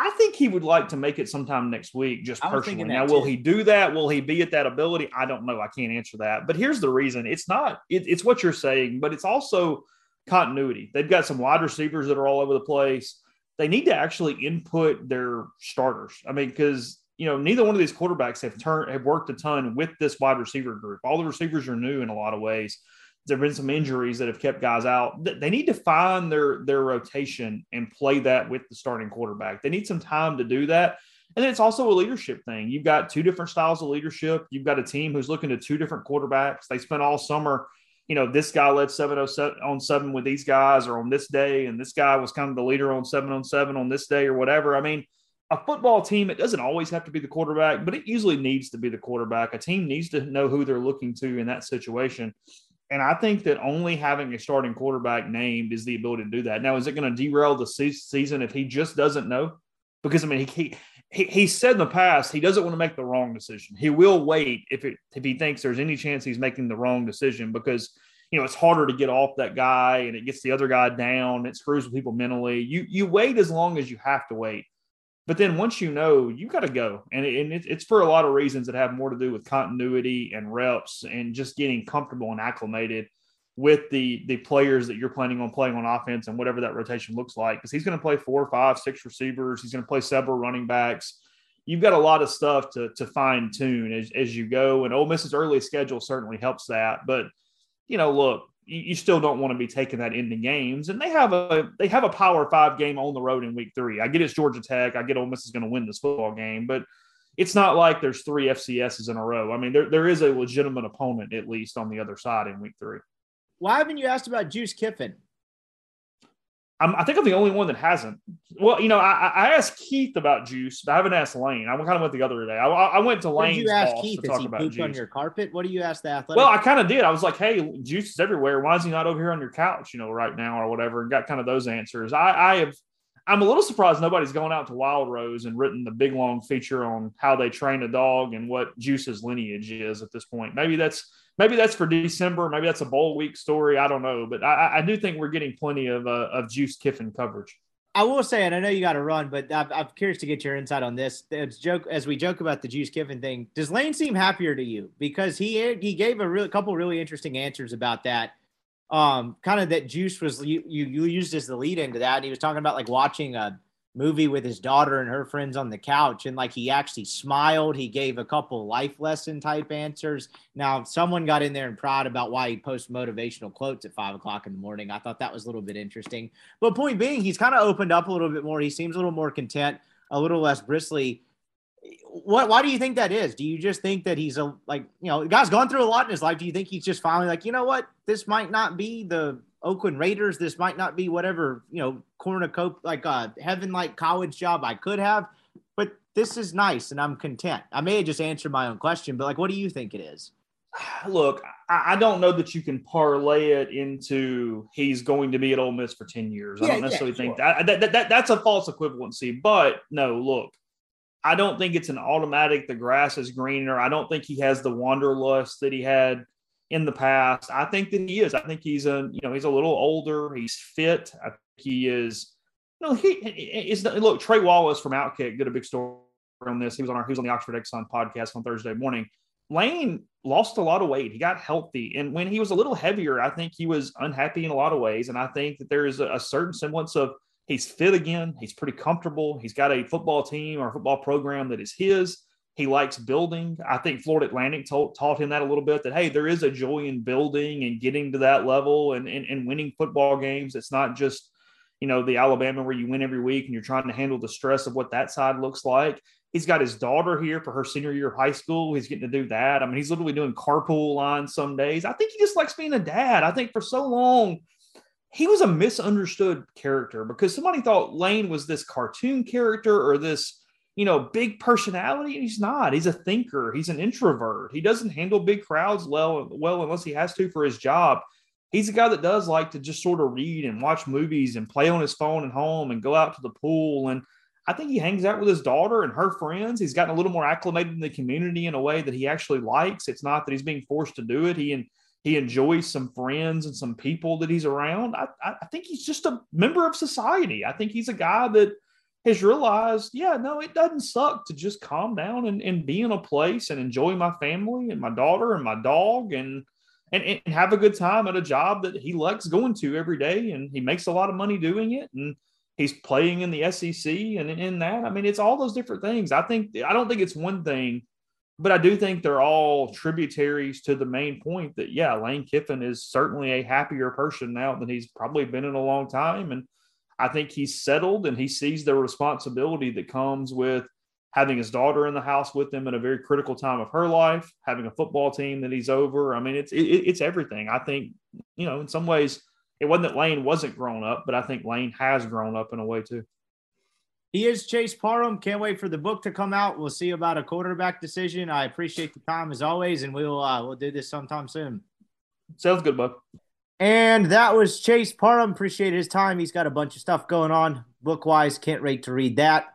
I think he would like to make it sometime next week, just personally. Now, will he do that? Will he be at that ability? I don't know. I can't answer that. But here's the reason: it's not. It, it's what you're saying, but it's also continuity. They've got some wide receivers that are all over the place. they need to actually input their starters. I mean, because you know neither one of these quarterbacks have turned have worked a ton with this wide receiver group. All the receivers are new in a lot of ways. There have been some injuries that have kept guys out. They need to find their their rotation and play that with the starting quarterback. They need some time to do that. And then it's also a leadership thing. You've got two different styles of leadership. You've got a team who's looking to two different quarterbacks. They spent all summer you know, this guy led seven oh on seven with these guys or on this day, and this guy was kind of the leader on seven on seven on this day or whatever. I mean, a football team, it doesn't always have to be the quarterback, but it usually needs to be the quarterback. A team needs to know who they're looking to in that situation. And I think that only having a starting quarterback named is the ability to do that. Now, is it going to derail the season if he just doesn't know? Because I mean, he, he he said in the past he doesn't want to make the wrong decision. He will wait if it if he thinks there's any chance he's making the wrong decision because you know it's harder to get off that guy and it gets the other guy down. It screws with people mentally. You you wait as long as you have to wait. But then once you know, you got to go. And, it, and it's for a lot of reasons that have more to do with continuity and reps and just getting comfortable and acclimated with the the players that you're planning on playing on offense and whatever that rotation looks like. Because he's going to play four, five, six receivers. He's going to play several running backs. You've got a lot of stuff to, to fine tune as, as you go. And Ole Miss's early schedule certainly helps that. But, you know, look, you still don't want to be taking that into games. And they have a they have a power five game on the road in week three. I get it's Georgia Tech. I get Ole Miss is going to win this football game, but it's not like there's three FCSs in a row. I mean, there, there is a legitimate opponent at least on the other side in week three. Why haven't you asked about Juice Kiffin? I'm, i think I'm the only one that hasn't. Well, you know, I, I, asked Keith about Juice, but I haven't asked Lane. I kind of went the other day. I, I went to Lane. you ask Keith? Is he pooped on your carpet? What do you ask the athletic? Well, I kind of did. I was like, "Hey, Juice is everywhere. Why is he not over here on your couch? You know, right now or whatever?" And got kind of those answers. I, I have. I'm a little surprised nobody's gone out to Wild Rose and written the big long feature on how they train a dog and what Juice's lineage is at this point. Maybe that's maybe that's for December. Maybe that's a bowl week story. I don't know, but I, I do think we're getting plenty of uh, of Juice Kiffin coverage. I will say, and I know you got to run, but I'm, I'm, curious to get your insight on this. As joke as we joke about the Juice Kiffin thing, does Lane seem happier to you because he he gave a real couple really interesting answers about that. Um, kind of that Juice was you you, you used as the lead into that. And he was talking about like watching a movie with his daughter and her friends on the couch and like he actually smiled he gave a couple life lesson type answers. Now someone got in there and proud about why he posts motivational quotes at five o'clock in the morning. I thought that was a little bit interesting. But point being he's kind of opened up a little bit more. He seems a little more content a little less bristly. What why do you think that is? Do you just think that he's a like you know the guy's gone through a lot in his life. Do you think he's just finally like you know what? This might not be the Oakland Raiders. This might not be whatever, you know, cornucopia, like a heaven like college job I could have, but this is nice and I'm content. I may have just answered my own question, but like, what do you think it is? Look, I, don't know that you can parlay it into he's going to be at Ole Miss for 10 years. Yeah, I don't necessarily yeah, think sure. that, that, that that's a false equivalency, but no, look, I don't think it's an automatic the grass is greener. I don't think he has the wanderlust that he had – in the past. I think that he is. I think he's a you know he's a little older. He's fit. I think he is. You know, he is. Look, Trey Wallace from Outkick did a big story on this. He was on our was on the Oxford Exxon podcast on Thursday morning. Lane lost a lot of weight. He got healthy, and when he was a little heavier, I think he was unhappy in a lot of ways. And I think that there is a certain semblance of he's fit again. He's pretty comfortable. He's got a football team or a football program that is his he likes building. I think Florida Atlantic taught, taught him that a little bit that, hey, there is a joy in building and getting to that level and, and, and winning football games. It's not just, you know, the Alabama where you win every week and you're trying to handle the stress of what that side looks like. He's got his daughter here for her senior year of high school. He's getting to do that. I mean, he's literally doing carpool lines some days. I think he just likes being a dad. I think for so long, he was a misunderstood character because somebody thought Lane was this cartoon character or this you know, big personality. He's not. He's a thinker. He's an introvert. He doesn't handle big crowds well, well unless he has to for his job. He's a guy that does like to just sort of read and watch movies and play on his phone at home and go out to the pool. And I think he hangs out with his daughter and her friends. He's gotten a little more acclimated in the community in a way that he actually likes. It's not that he's being forced to do it. He and he enjoys some friends and some people that he's around. I, I think he's just a member of society. I think he's a guy that – has realized, yeah, no, it doesn't suck to just calm down and, and be in a place and enjoy my family and my daughter and my dog and, and and have a good time at a job that he likes going to every day and he makes a lot of money doing it and he's playing in the SEC and in that. I mean, it's all those different things. I think I don't think it's one thing, but I do think they're all tributaries to the main point that yeah, Lane Kiffin is certainly a happier person now than he's probably been in a long time. And I think he's settled and he sees the responsibility that comes with having his daughter in the house with him at a very critical time of her life, having a football team that he's over. I mean, it's it, it's everything. I think you know, in some ways, it wasn't that Lane wasn't grown up, but I think Lane has grown up in a way too. He is Chase Parham. Can't wait for the book to come out. We'll see about a quarterback decision. I appreciate the time as always, and we'll uh, we'll do this sometime soon. Sounds good, bud. And that was Chase Parham. Appreciate his time. He's got a bunch of stuff going on book wise. Can't wait to read that.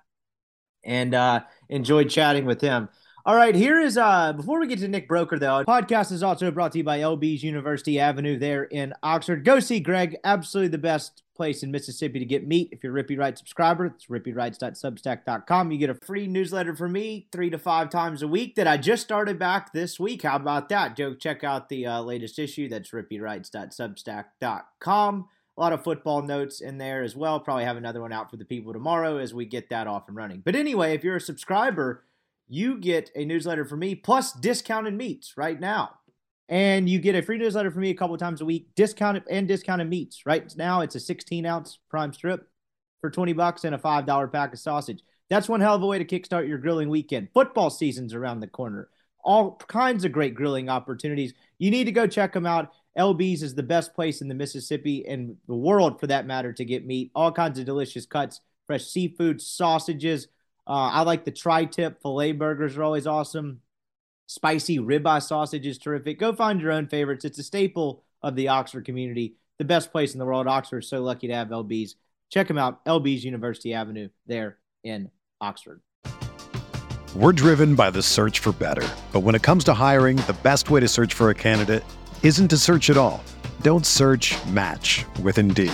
And uh, enjoyed chatting with him. All right, here is uh before we get to Nick Broeker though, podcast is also brought to you by LB's University Avenue there in Oxford. Go see Greg, absolutely the best place in Mississippi to get meat. If you're Rippee Writes subscriber, it's rippeewrites.substack.com. You get a free newsletter from me three to five times a week that I just started back this week. How about that? Go check out the uh, latest issue. That's rippeewrites.substack.com. A lot of football notes in there as well. Probably have another one out for the people tomorrow as we get that off and running. But anyway, if you're a subscriber, you get a newsletter from me plus discounted meats right now. And you get a free newsletter from me a couple times a week, discounted and discounted meats. Right now, it's a 16 ounce prime strip for 20 bucks and a $5 pack of sausage. That's one hell of a way to kickstart your grilling weekend. Football season's around the corner. All kinds of great grilling opportunities. You need to go check them out. LB's is the best place in the Mississippi and the world for that matter to get meat. All kinds of delicious cuts, fresh seafood, sausages, uh, I like the tri-tip filet burgers are always awesome. Spicy ribeye sausage is terrific. Go find your own favorites. It's a staple of the Oxford community. The best place in the world. Oxford is so lucky to have LB's. Check them out. LB's University Avenue there in Oxford. We're driven by the search for better. But when it comes to hiring, the best way to search for a candidate isn't to search at all. Don't search match with Indeed.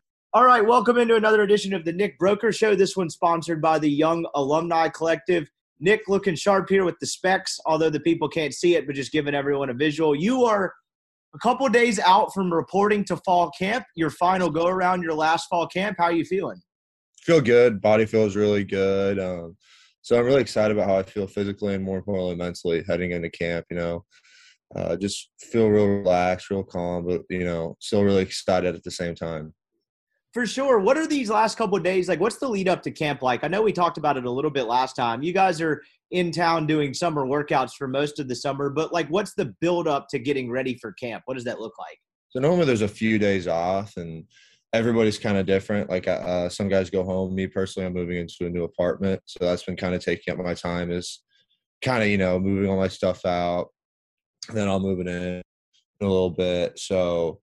All right, welcome into another edition of the Nick Broeker Show. This one sponsored by the Young Alumni Collective. Nick looking sharp here with the specs, although the people can't see it, but just giving everyone a visual. You are a couple days out from reporting to fall camp, your final go around, your last fall camp. How are you feeling? Feel good. Body feels really good. Um, so I'm really excited about how I feel physically and more importantly mentally heading into camp. You know, uh, just feel real relaxed, real calm, but you know, still really excited at the same time. For sure. What are these last couple of days like? What's the lead up to camp like? I know we talked about it a little bit last time. You guys are in town doing summer workouts for most of the summer. But like, what's the build up to getting ready for camp? What does that look like? So normally there's a few days off, and everybody's kind of different. Like uh, some guys go home. Me personally, I'm moving into a new apartment, so that's been kind of taking up my time. Is kind of you know moving all my stuff out, then I'll move it in a little bit. So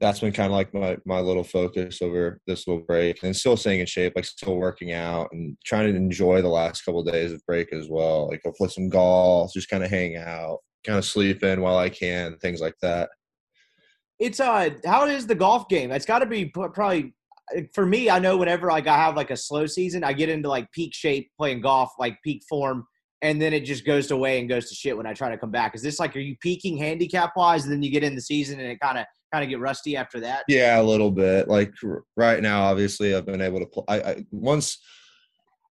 that's been kind of like my my little focus over this little break, and still staying in shape, like still working out and trying to enjoy the last couple of days of break as well. Like I'll play some golf, just kind of hang out, kind of sleep in while I can, things like that. It's uh, how is the golf game? It's got to be probably for me. I know whenever like I have like a slow season, I get into like peak shape playing golf, like peak form, and then it just goes away and goes to shit when I try to come back. Is this like are you peaking handicap wise, and then you get in the season and it kind of kind of get rusty after that? Yeah, a little bit. Like right now, obviously, I've been able to play. I, I once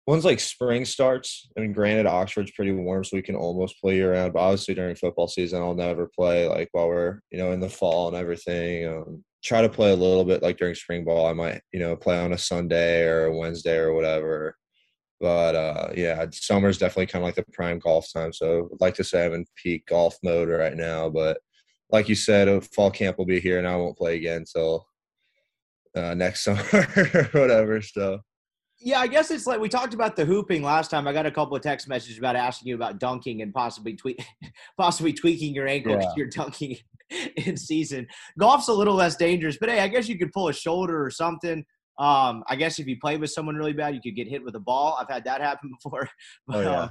once like spring starts. I mean, granted, Oxford's pretty warm, so we can almost play year round. But obviously, during football season, I'll never play like while we're you know in the fall and everything. Um, try to play a little bit like during spring ball. I might you know play on a Sunday or a Wednesday or whatever. But uh, yeah, summer's definitely kind of like the prime golf time. So I'd like to say I'm in peak golf mode right now, but like you said, uh, fall camp will be here, and I won't play again until uh, next summer or whatever. So. Yeah, I guess it's like we talked about the hooping last time. I got a couple of text messages about asking you about dunking and possibly tweak, possibly tweaking your ankle because yeah. you're dunking in season. Golf's a little less dangerous, but hey, I guess you could pull a shoulder or something. Um, I guess if you play with someone really bad, you could get hit with a ball. I've had that happen before. But, oh, yeah. Uh,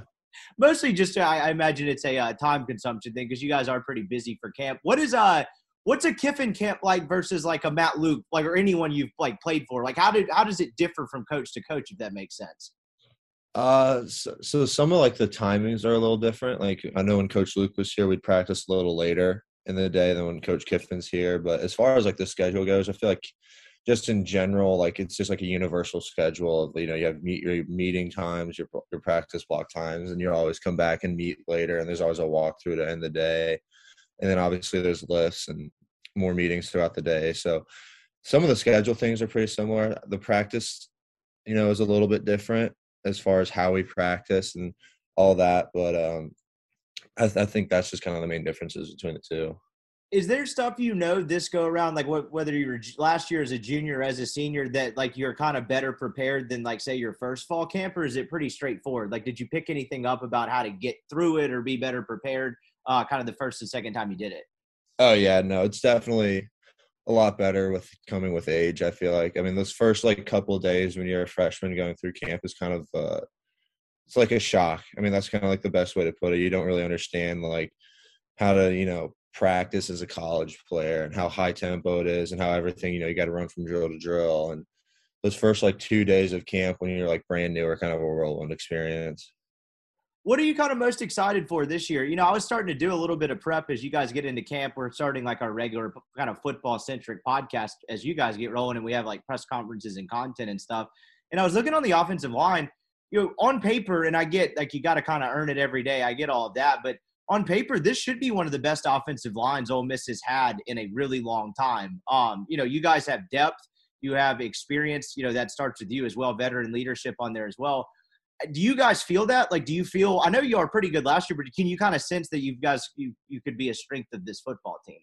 mostly just I, I, imagine it's a uh, time consumption thing because you guys are pretty busy for camp. What is uh what's a Kiffin camp like versus like a Matt Luke like or anyone you've like played for? Like how did how does it differ from coach to coach if that makes sense? Uh, so, so some of like the timings are a little different. Like I know when Coach Luke was here, we'd practice a little later in the day than when Coach Kiffin's here. But as far as like the schedule goes, I feel like just in general, like it's just like a universal schedule of you know you have meet your meeting times, your your practice block times, and you always come back and meet later. And there's always a walkthrough to end the day, and then obviously there's lifts and more meetings throughout the day. So some of the schedule things are pretty similar. The practice, you know, is a little bit different as far as how we practice and all that, but um, I, th- I think that's just kind of the main differences between the two is there stuff you know this go around like what, whether you were last year as a junior or as a senior that like you're kind of better prepared than like say your first fall camp or is it pretty straightforward? Like did you pick anything up about how to get through it or be better prepared uh kind of the first and second time you did it? Oh yeah no it's definitely a lot better with coming with age i feel like. I mean those first like couple days when you're a freshman going through camp is kind of uh it's like a shock. I mean that's kind of like the best way to put it. You don't really understand like how to you know practice as a college player and how high tempo it is and how everything you know you got to run from drill to drill. And those first like two days of camp when you're like brand new are kind of a whirlwind experience. What are you kind of most excited for this year? You know i was starting to do a little bit of prep as you guys get into camp. We're starting like our regular kind of football centric podcast as you guys get rolling and we have like press conferences and content and stuff. And i was looking on the offensive line you know on paper and i get like you got to kind of earn it every day. I get all of that but on paper, this should be one of the best offensive lines Ole Miss has had in a really long time. Um, you know, you guys have depth, you have experience. You know, that starts with you as well, veteran leadership on there as well. Do you guys feel that? Like, do you feel? I know you are pretty good last year, but can you kind of sense that you guys you you could be a strength of this football team?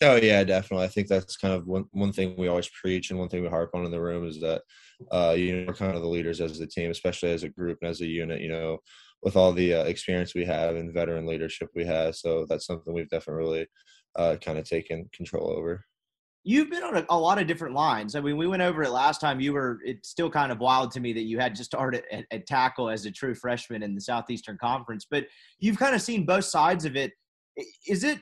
Oh yeah, definitely. I think that's kind of one one thing we always preach and one thing we harp on in the room is that uh, you know we're kind of the leaders as a team, especially as a group and as a unit. You know, with all the uh, experience we have and veteran leadership we have. So that's something we've definitely uh, kind of taken control over. You've been on a, a, lot of different lines. I mean, we went over it last time. You were, it's still kind of wild to me that you had just started at, at tackle as a true freshman in the Southeastern Conference, but you've kind of seen both sides of it. Is it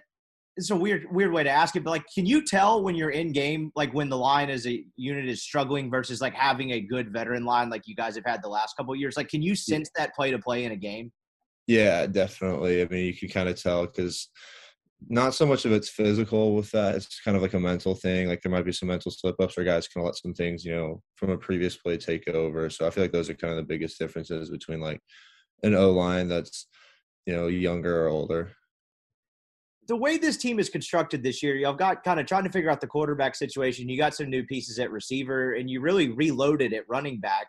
it's a weird weird way to ask it, but like, can you tell when you're in game, like when the line as a unit is struggling versus like having a good veteran line like you guys have had the last couple years? Like, can you sense that play to play in a game? Yeah, definitely. I mean, you can kind of tell because not so much of it's physical with that. It's kind of like a mental thing. Like there might be some mental slip ups, or guys can let some things, you know, from a previous play take over. So I feel like those are kind of the biggest differences between like an O line that's you know younger or older the way this team is constructed this year, you've got kind of trying to figure out the quarterback situation. You got some new pieces at receiver, and you really reloaded at running back.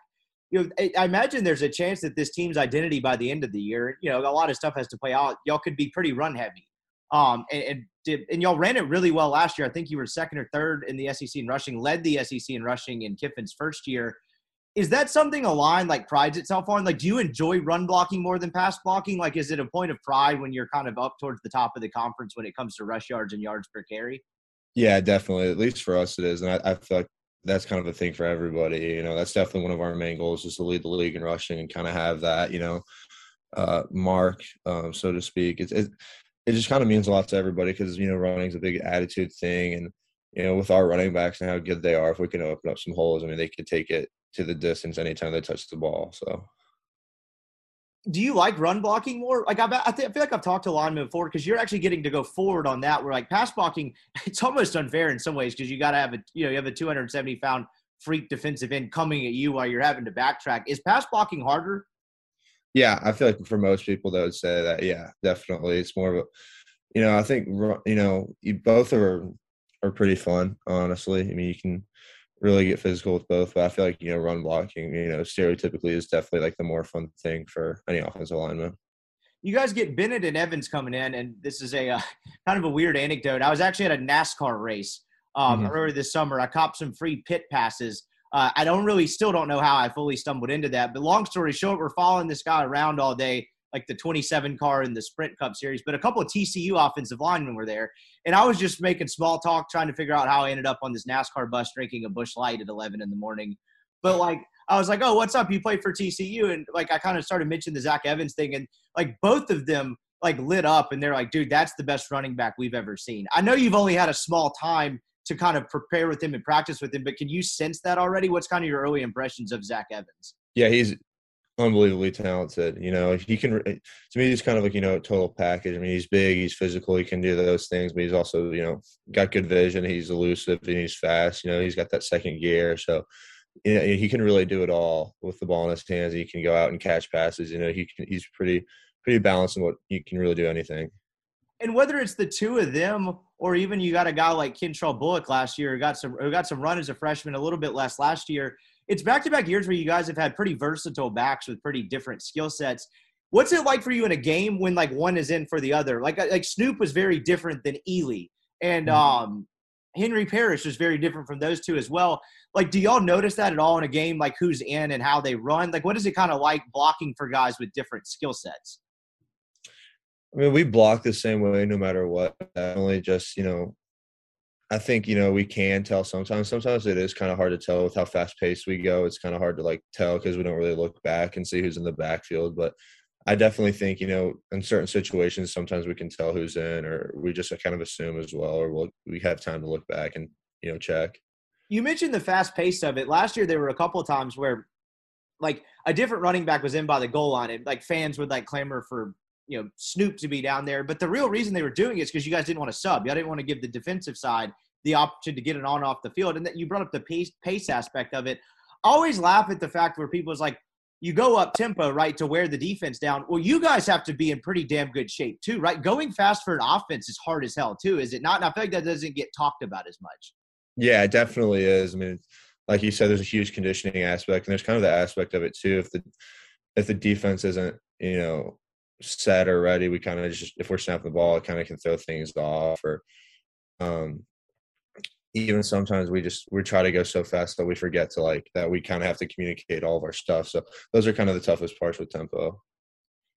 you know, I, imagine there's a chance that this team's identity by the end of the year, you know, a lot of stuff has to play out. Y'all could be pretty run heavy. Um, and, and, and y'all ran it really well last year. I think you were second or third in the SEC in rushing, led the SEC in rushing in Kiffin's first year. Is that something a line like prides itself on? Like, do you enjoy run blocking more than pass blocking? Like, is it a point of pride when you're kind of up towards the top of the conference when it comes to rush yards and yards per carry? Yeah, definitely. At least for us, it is, and I, I feel like that's kind of a thing for everybody. You know, that's definitely one of our main goals is to lead the league in rushing and kind of have that, you know, uh, mark, um, so to speak. It's, it, it just kind of means a lot to everybody because, you know, running is a big attitude thing. And, you know, with our running backs and how good they are, if we can open up some holes, I mean, they could take it to the distance anytime they touch the ball. So do you like run blocking more? Like I, I, feel like I've talked to linemen before because you're actually getting to go forward on that. Where like pass blocking, it's almost unfair in some ways because you got to have a you know you have a 270 pound freak defensive end coming at you while you're having to backtrack. Is pass blocking harder? Yeah, I feel like for most people they would say that. Yeah, definitely, it's more of a you know I think you know you both are are pretty fun. Honestly, I mean you can really get physical with both. But I feel like you know, run blocking, you know, stereotypically is definitely like the more fun thing for any offensive lineman. You guys get Bennett and Evans coming in, and this is a uh, kind of a weird anecdote. I was actually at a NASCAR race um, mm-hmm. earlier this summer. I copped some free pit passes. Uh, I don't really, still don't know how I fully stumbled into that. But long story short, we're following this guy around all day like the 27 car in the Sprint Cup series, but a couple of TCU offensive linemen were there. And I was just making small talk, trying to figure out how I ended up on this NASCAR bus drinking a Busch Light at 11 in the morning. But like, I was like, oh, what's up? You played for TCU. And like, I kind of started mentioning the Zach Evans thing. And like, both of them like lit up and they're like, dude, that's the best running back we've ever seen. I know you've only had a small time to kind of prepare with him and practice with him, but can you sense that already? What's kind of your early impressions of Zach Evans? Yeah, he's unbelievably talented. You know, he can. Eh, to me, he's kind of like you know a total package. I mean, he's big, he's physical, he can do those things, but he's also you know got good vision. He's elusive and he's fast. You know, he's got that second gear, so you know he can really do it all with the ball in his hands. He can go out and catch passes. You know, he can, he's pretty pretty balanced in what he can really do anything. And whether it's the two of them or even you got a guy like Kentrell Bullock last year who got some who got some run as a freshman, a little bit less last year it's back to back years where you guys have had pretty versatile backs with pretty different skill sets. What's it like for you in a game when like one is in for the other? Like like Snoop was very different than Ealy, and mm-hmm. um, Henry Parrish was very different from those two as well. Like, do y'all notice that at all in a game? Like, who's in and how they run? Like, what is it kind of like blocking for guys with different skill sets? I mean, we block the same way no matter what. Only just you know I think you know we can tell sometimes. Sometimes it is kind of hard to tell with how fast paced we go. It's kind of hard to like tell because we don't really look back and see who's in the backfield. But I definitely think you know in certain situations sometimes we can tell who's in, or we just uh, kind of assume as well, or we'll, we have time to look back and you know check. You mentioned the fast pace of it. Last year there were a couple of times where like a different running back was in by the goal line, and like fans would like clamor for you know Snoop to be down there. But the real reason they were doing it is because you guys didn't want to sub. Y'all didn't want to give the defensive side the opportunity to get it on off the field. And that you brought up the pace pace aspect of it. I always laugh at the fact where people is like, you go up tempo, right, to wear the defense down. Well, you guys have to be in pretty damn good shape too, right? Going fast for an offense is hard as hell too, is it not? And I feel like that doesn't get talked about as much. Yeah, it definitely is. I mean, like you said, there's a huge conditioning aspect, and there's kind of the aspect of it too. If the if the defense isn't, you know, set or ready, we kind of just if we're snapping the ball, it kind of can throw things off. Or um, even sometimes we just we try to go so fast that we forget to like that we kind of have to communicate all of our stuff. So those are kind of the toughest parts with tempo.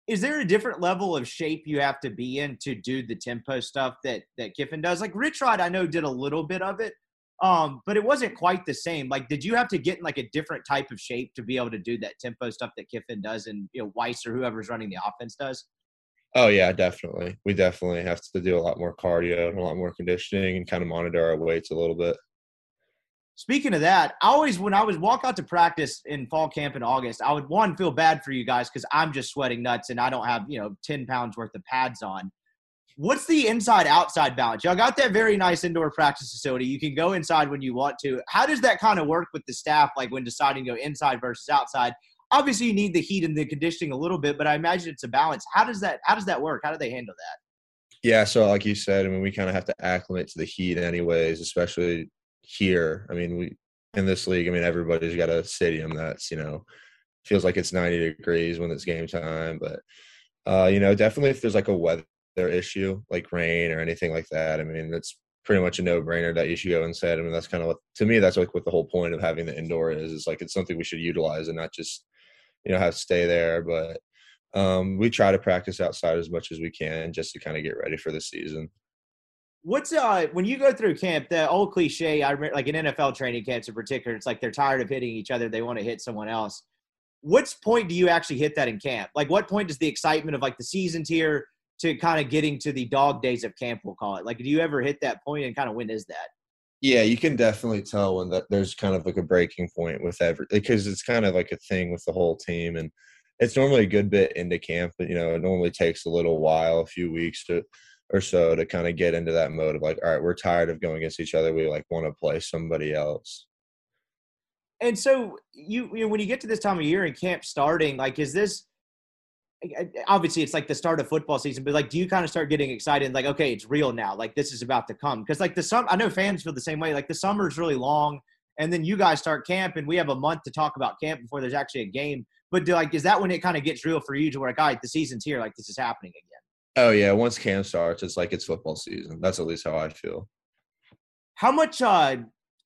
Is there a different level of shape you have to be in to do the tempo stuff that that Kiffin does? Like Rich Rod, I know did a little bit of it, um, but it wasn't quite the same. Like, did you have to get in like a different type of shape to be able to do that tempo stuff that Kiffin does, and you know Weis or whoever's running the offense does? Oh yeah, definitely. We definitely have to do a lot more cardio and a lot more conditioning and kind of monitor our weights a little bit. Speaking of that, I always when I was walk out to practice in fall camp in August, I would one feel bad for you guys because I'm just sweating nuts and I don't have you know ten pounds worth of pads on. What's the inside outside balance? Y'all got that very nice indoor practice facility. You can go inside when you want to. How does that kind of work with the staff, like when deciding to go inside versus outside? obviously you need the heat and the conditioning a little bit, but I imagine it's a balance. How does that how does that work? How do they handle that? Yeah, so like you said, I mean, we kind of have to acclimate to the heat, anyways, especially here. I mean, we in this league, I mean, everybody's got a stadium that's you know feels like it's 90 degrees when it's game time. But uh, you know, definitely if there's like a weather issue, like rain or anything like that, I mean, it's pretty much a no-brainer that you should go inside. I mean, that's kind of what to me that's like what the whole point of having the indoor is. Is like it's something we should utilize and not just you know have to stay there. But um, we try to practice outside as much as we can just to kind of get ready for the season. What's uh when you go through camp, the old cliche, I remember like in NFL training camps in particular, it's like they're tired of hitting each other, they want to hit someone else. What point do you actually hit that in camp? Like what point does the excitement of like the season's here to kind of getting to the dog days of camp, we'll call it? Like do you ever hit that point and kind of when is that? Yeah, you can definitely tell when that there's kind of like a breaking point with every because it's kind of like a thing with the whole team and it's normally a good bit into camp, but you know, it normally takes a little while, a few weeks to or so to kind of get into that mode of like, all right, we're tired of going against each other. We like want to play somebody else. And so you, you know, when you get to this time of year and camp starting, like, is this obviously it's like the start of football season, but like, do you kind of start getting excited? Like, okay, it's real now. Like, this is about to come. Cause like the summer, I know fans feel the same way. Like, the summer is really long. And then you guys start camp, and we have a month to talk about camp before there's actually a game. But do, like, is that when it kind of gets real for you to where, like, all right, the season's here, like, this is happening again? Oh yeah, once camp starts, it's like it's football season. That's at least how I feel. How much uh,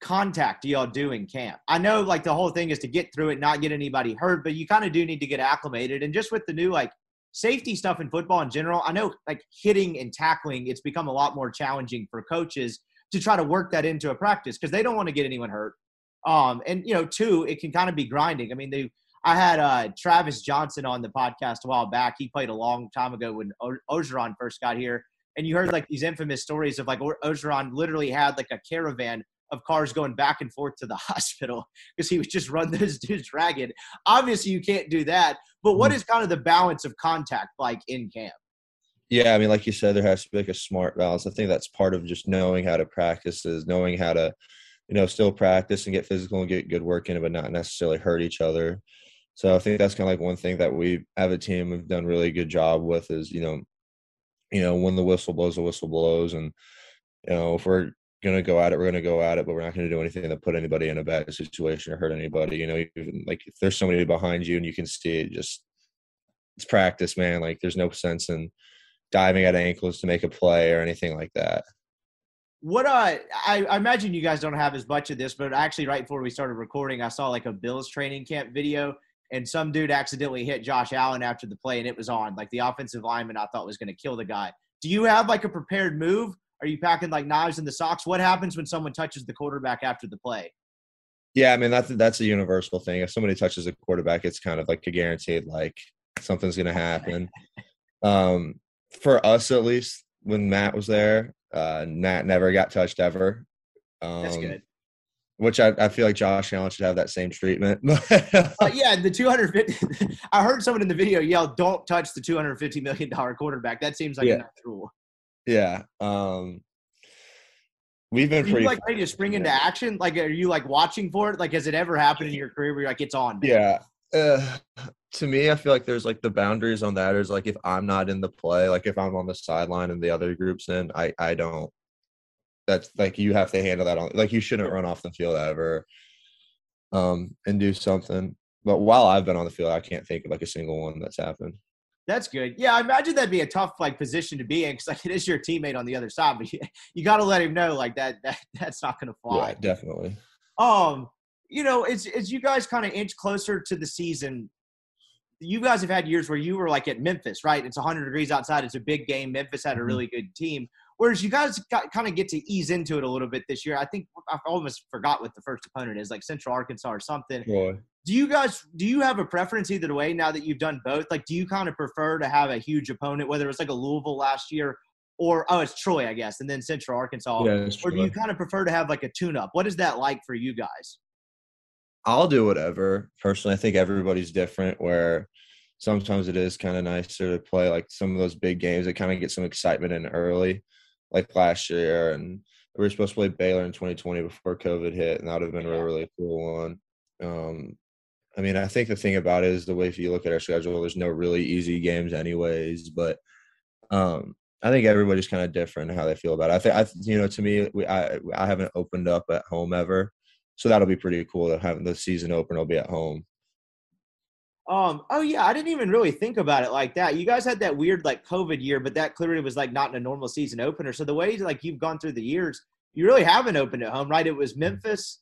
contact y'all do in camp? I know like the whole thing is to get through it, not get anybody hurt, but you kind of do need to get acclimated. And just with the new like safety stuff in football in general, I know like hitting and tackling, it's become a lot more challenging for coaches to try to work that into a practice because they don't want to get anyone hurt. Um, and you know, two, it can kind of be grinding. I mean, they I had uh, Travis Johnson on the podcast a while back. He played a long time ago when o- Orgeron first got here, and you heard like these infamous stories of like o- Orgeron literally had like a caravan of cars going back and forth to the hospital because he was just run those dudes ragged. Obviously, you can't do that. But what mm. kind of the balance of contact like in camp? Yeah, I mean, like you said, there has to be like a smart balance. I think that's part of just knowing how to practice is knowing how to, you know, still practice and get physical and get good work in it, but not necessarily hurt each other. So I think that's kind of like one thing that we have a team have done really good job with is you know, you know when the whistle blows, the whistle blows, and you know if we're gonna go at it, we're gonna go at it, but we're not gonna do anything that put anybody in a bad situation or hurt anybody. You know, even like if there's somebody behind you and you can see it, just it's practice, man. Like there's no sense in diving at ankles to make a play or anything like that. What uh, I, I imagine you guys don't have as much of this, but actually, right before we started recording, I saw like a Bills training camp video and some dude accidentally hit Josh Allen after the play and it was on. Like the offensive lineman I thought was going to kill the guy. Do you have like a prepared move? Are you packing like knives in the socks? What happens when someone touches the quarterback after the play? Yeah, I mean that's that's a universal thing. If somebody touches a quarterback, it's kind of like a guaranteed like something's going to happen. um, for us at least, when Matt was there, uh, Matt never got touched ever. Um, That's good which I, I feel like Josh Allen should have that same treatment. uh, yeah, the 250. I heard someone in the video yell, "Don't touch the 250 million dollar quarterback." That seems like yeah. a nice rule. Yeah. Um, we've been pretty you, like ready to spring into action. Like, are you like watching for it? Like, has it ever happened in your career where you're like, "It's on"? Man? Yeah. Uh, to me, I feel like there's like the boundaries on that is like if I'm not in the play, like if I'm on the sideline and the other groups in, I I don't that's like you have to handle that on like you shouldn't run off the field ever um and do something but while i've been on the field i can't think of like a single one that's happened that's good. Yeah i imagine that'd be a tough like position to be in because like it is your teammate on the other side but you, you got to let him know like that, that that's not going to fly. Yeah definitely. Um you know as, as you guys kind of inch closer to the season. You guys have had years where you were like at memphis right? It's 100 degrees outside. It's a big game. Memphis had a mm-hmm. really good team Whereas you guys got, kind of get to ease into it a little bit this year. I think I almost forgot what the first opponent is, like Central Arkansas or something. Boy. Do you guys do you have a preference either way now that you've done both? Like, do you kind of prefer to have a huge opponent, whether it's like a Louisville last year or oh, it's Troy, I guess, and then Central Arkansas, yeah, or do you kind of prefer to have like a tune-up? What is that like for you guys? I'll do whatever. Personally, I think everybody's different. Where sometimes it is kind of nicer to play like some of those big games that kind of get some excitement in early like last year, and we were supposed to play Baylor in 2020 before COVID hit, and that would have been a really, really cool one. Um, I mean, I think the thing about it is the way if you look at our schedule, there's no really easy games, anyways. But um, I think everybody's kind of different how they feel about it. I think, I, you know, to me, we, I, I haven't opened up at home ever, so that'll be pretty cool to have the season open. I'll be at home. Um, oh yeah, I didn't even really think about it like that. You guys had that weird like COVID year, but that clearly was like not in a normal season opener. So the way like you've gone through the years, you really haven't opened at home, right? It was Memphis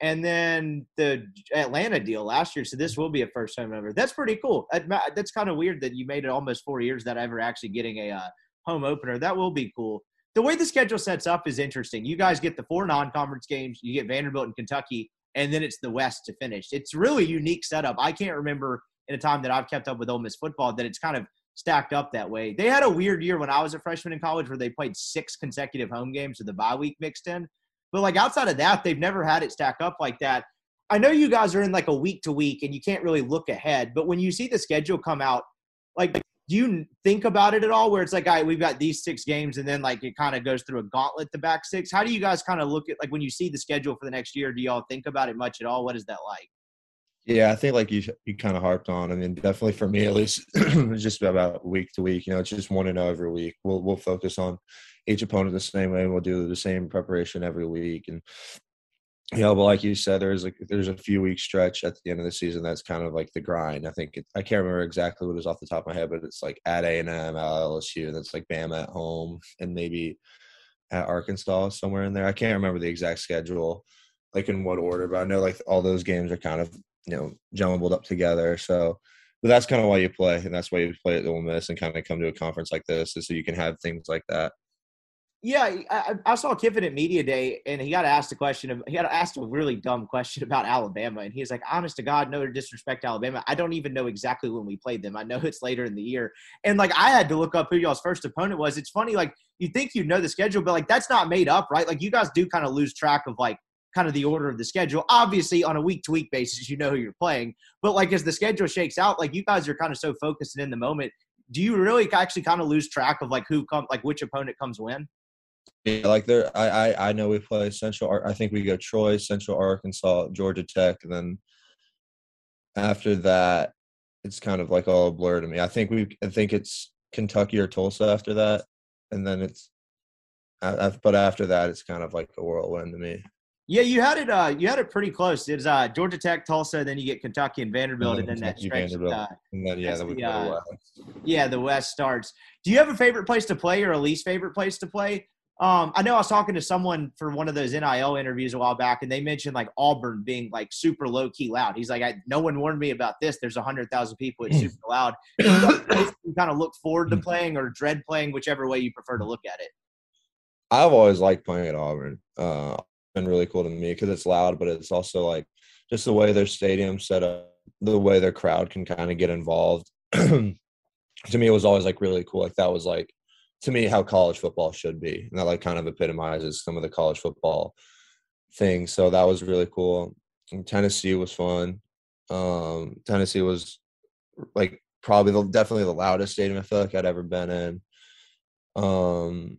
and then the Atlanta deal last year. So this will be a first time ever. That's pretty cool. That's kind of weird that you made it almost four years that ever actually getting a uh, home opener. That will be cool. The way the schedule sets up is interesting. You guys get the four non-conference games. You get Vanderbilt and Kentucky, and then it's the West to finish. It's really unique setup. I can't remember in a time that I've kept up with Ole Miss football that it's kind of stacked up that way. They had a weird year when I was a freshman in college where they played six consecutive home games with the bye week mixed in. But like outside of that, they've never had it stack up like that. I know you guys are in like a week to week and you can't really look ahead, but when you see the schedule come out, like do you think about it at all where it's like, all right, we've got these six games and then like it kind of goes through a gauntlet the back six? How do you guys kind of look at like when you see the schedule for the next year, do y'all think about it much at all? What is that like? Yeah, I think like you you kind of harped on. I mean, definitely for me at least, it's just about week to week. You know, it's just one know every week. We'll we'll focus on each opponent the same way. We'll do the same preparation every week, and you know, but like you said, there's like there's a few week stretch at the end of the season that's kind of like the grind. I think it, I can't remember exactly what is off the top of my head, but it's like at A and M, at LSU, and it's like Bama at home, and maybe at Arkansas somewhere in there. I can't remember the exact schedule, like in what order, but I know like all those games are kind of you know jumbled up together. So, but that's kind of why you play, and that's why you play at Ole Miss and kind of come to a conference like this, is so you can have things like that. Yeah, I, I, saw Kiffin at media day, and he got asked a question. Of, he got asked a really dumb question about Alabama, and he's like, "Honest to God, no disrespect to Alabama. I don't even know exactly when we played them. I know it's later in the year." And like, I had to look up who y'all's first opponent was. It's funny, like you think you know the schedule, but like that's not made up, right? Like you guys do kind of lose track of like kind of the order of the schedule. Obviously, on a week to week basis, you know who you're playing, but like as the schedule shakes out, like you guys are kind of so focused and in the moment. Do you really actually kind of lose track of like who come, like which opponent comes when? Yeah, like there, I, I I know we play Central. I think we go Troy, Central Arkansas, Georgia Tech, and then after that, it's kind of like all a blur to me. I think we, I think it's Kentucky or Tulsa after that, and then it's, but after that, it's kind of like a whirlwind to me. Yeah, you had it. Uh, you had it pretty close. It's uh, Georgia Tech, Tulsa, then you get Kentucky and Vanderbilt, and, and then that stretch. Uh, and then yeah, the, uh, yeah, the West starts. Do you have a favorite place to play or a least favorite place to play? Um, I know I was talking to someone for one of those NIL interviews a while back, and they mentioned like Auburn being like super low key loud. He's like, no one warned me about this. There's a hundred thousand people. It's super loud. you kind of look forward to playing or dread playing, whichever way you prefer to look at it. I've always liked playing at Auburn. Uh, been really cool to me because it's loud, but it's also like just the way their stadium set up, the way their crowd can kind of get involved. to me, it was always like really cool. Like that was like to me how college football should be. And that like kind of epitomizes some of the college football things. So that was really cool. And Tennessee was fun. Um, Tennessee was like probably the, definitely the loudest stadium I feel like I'd ever been in. Um,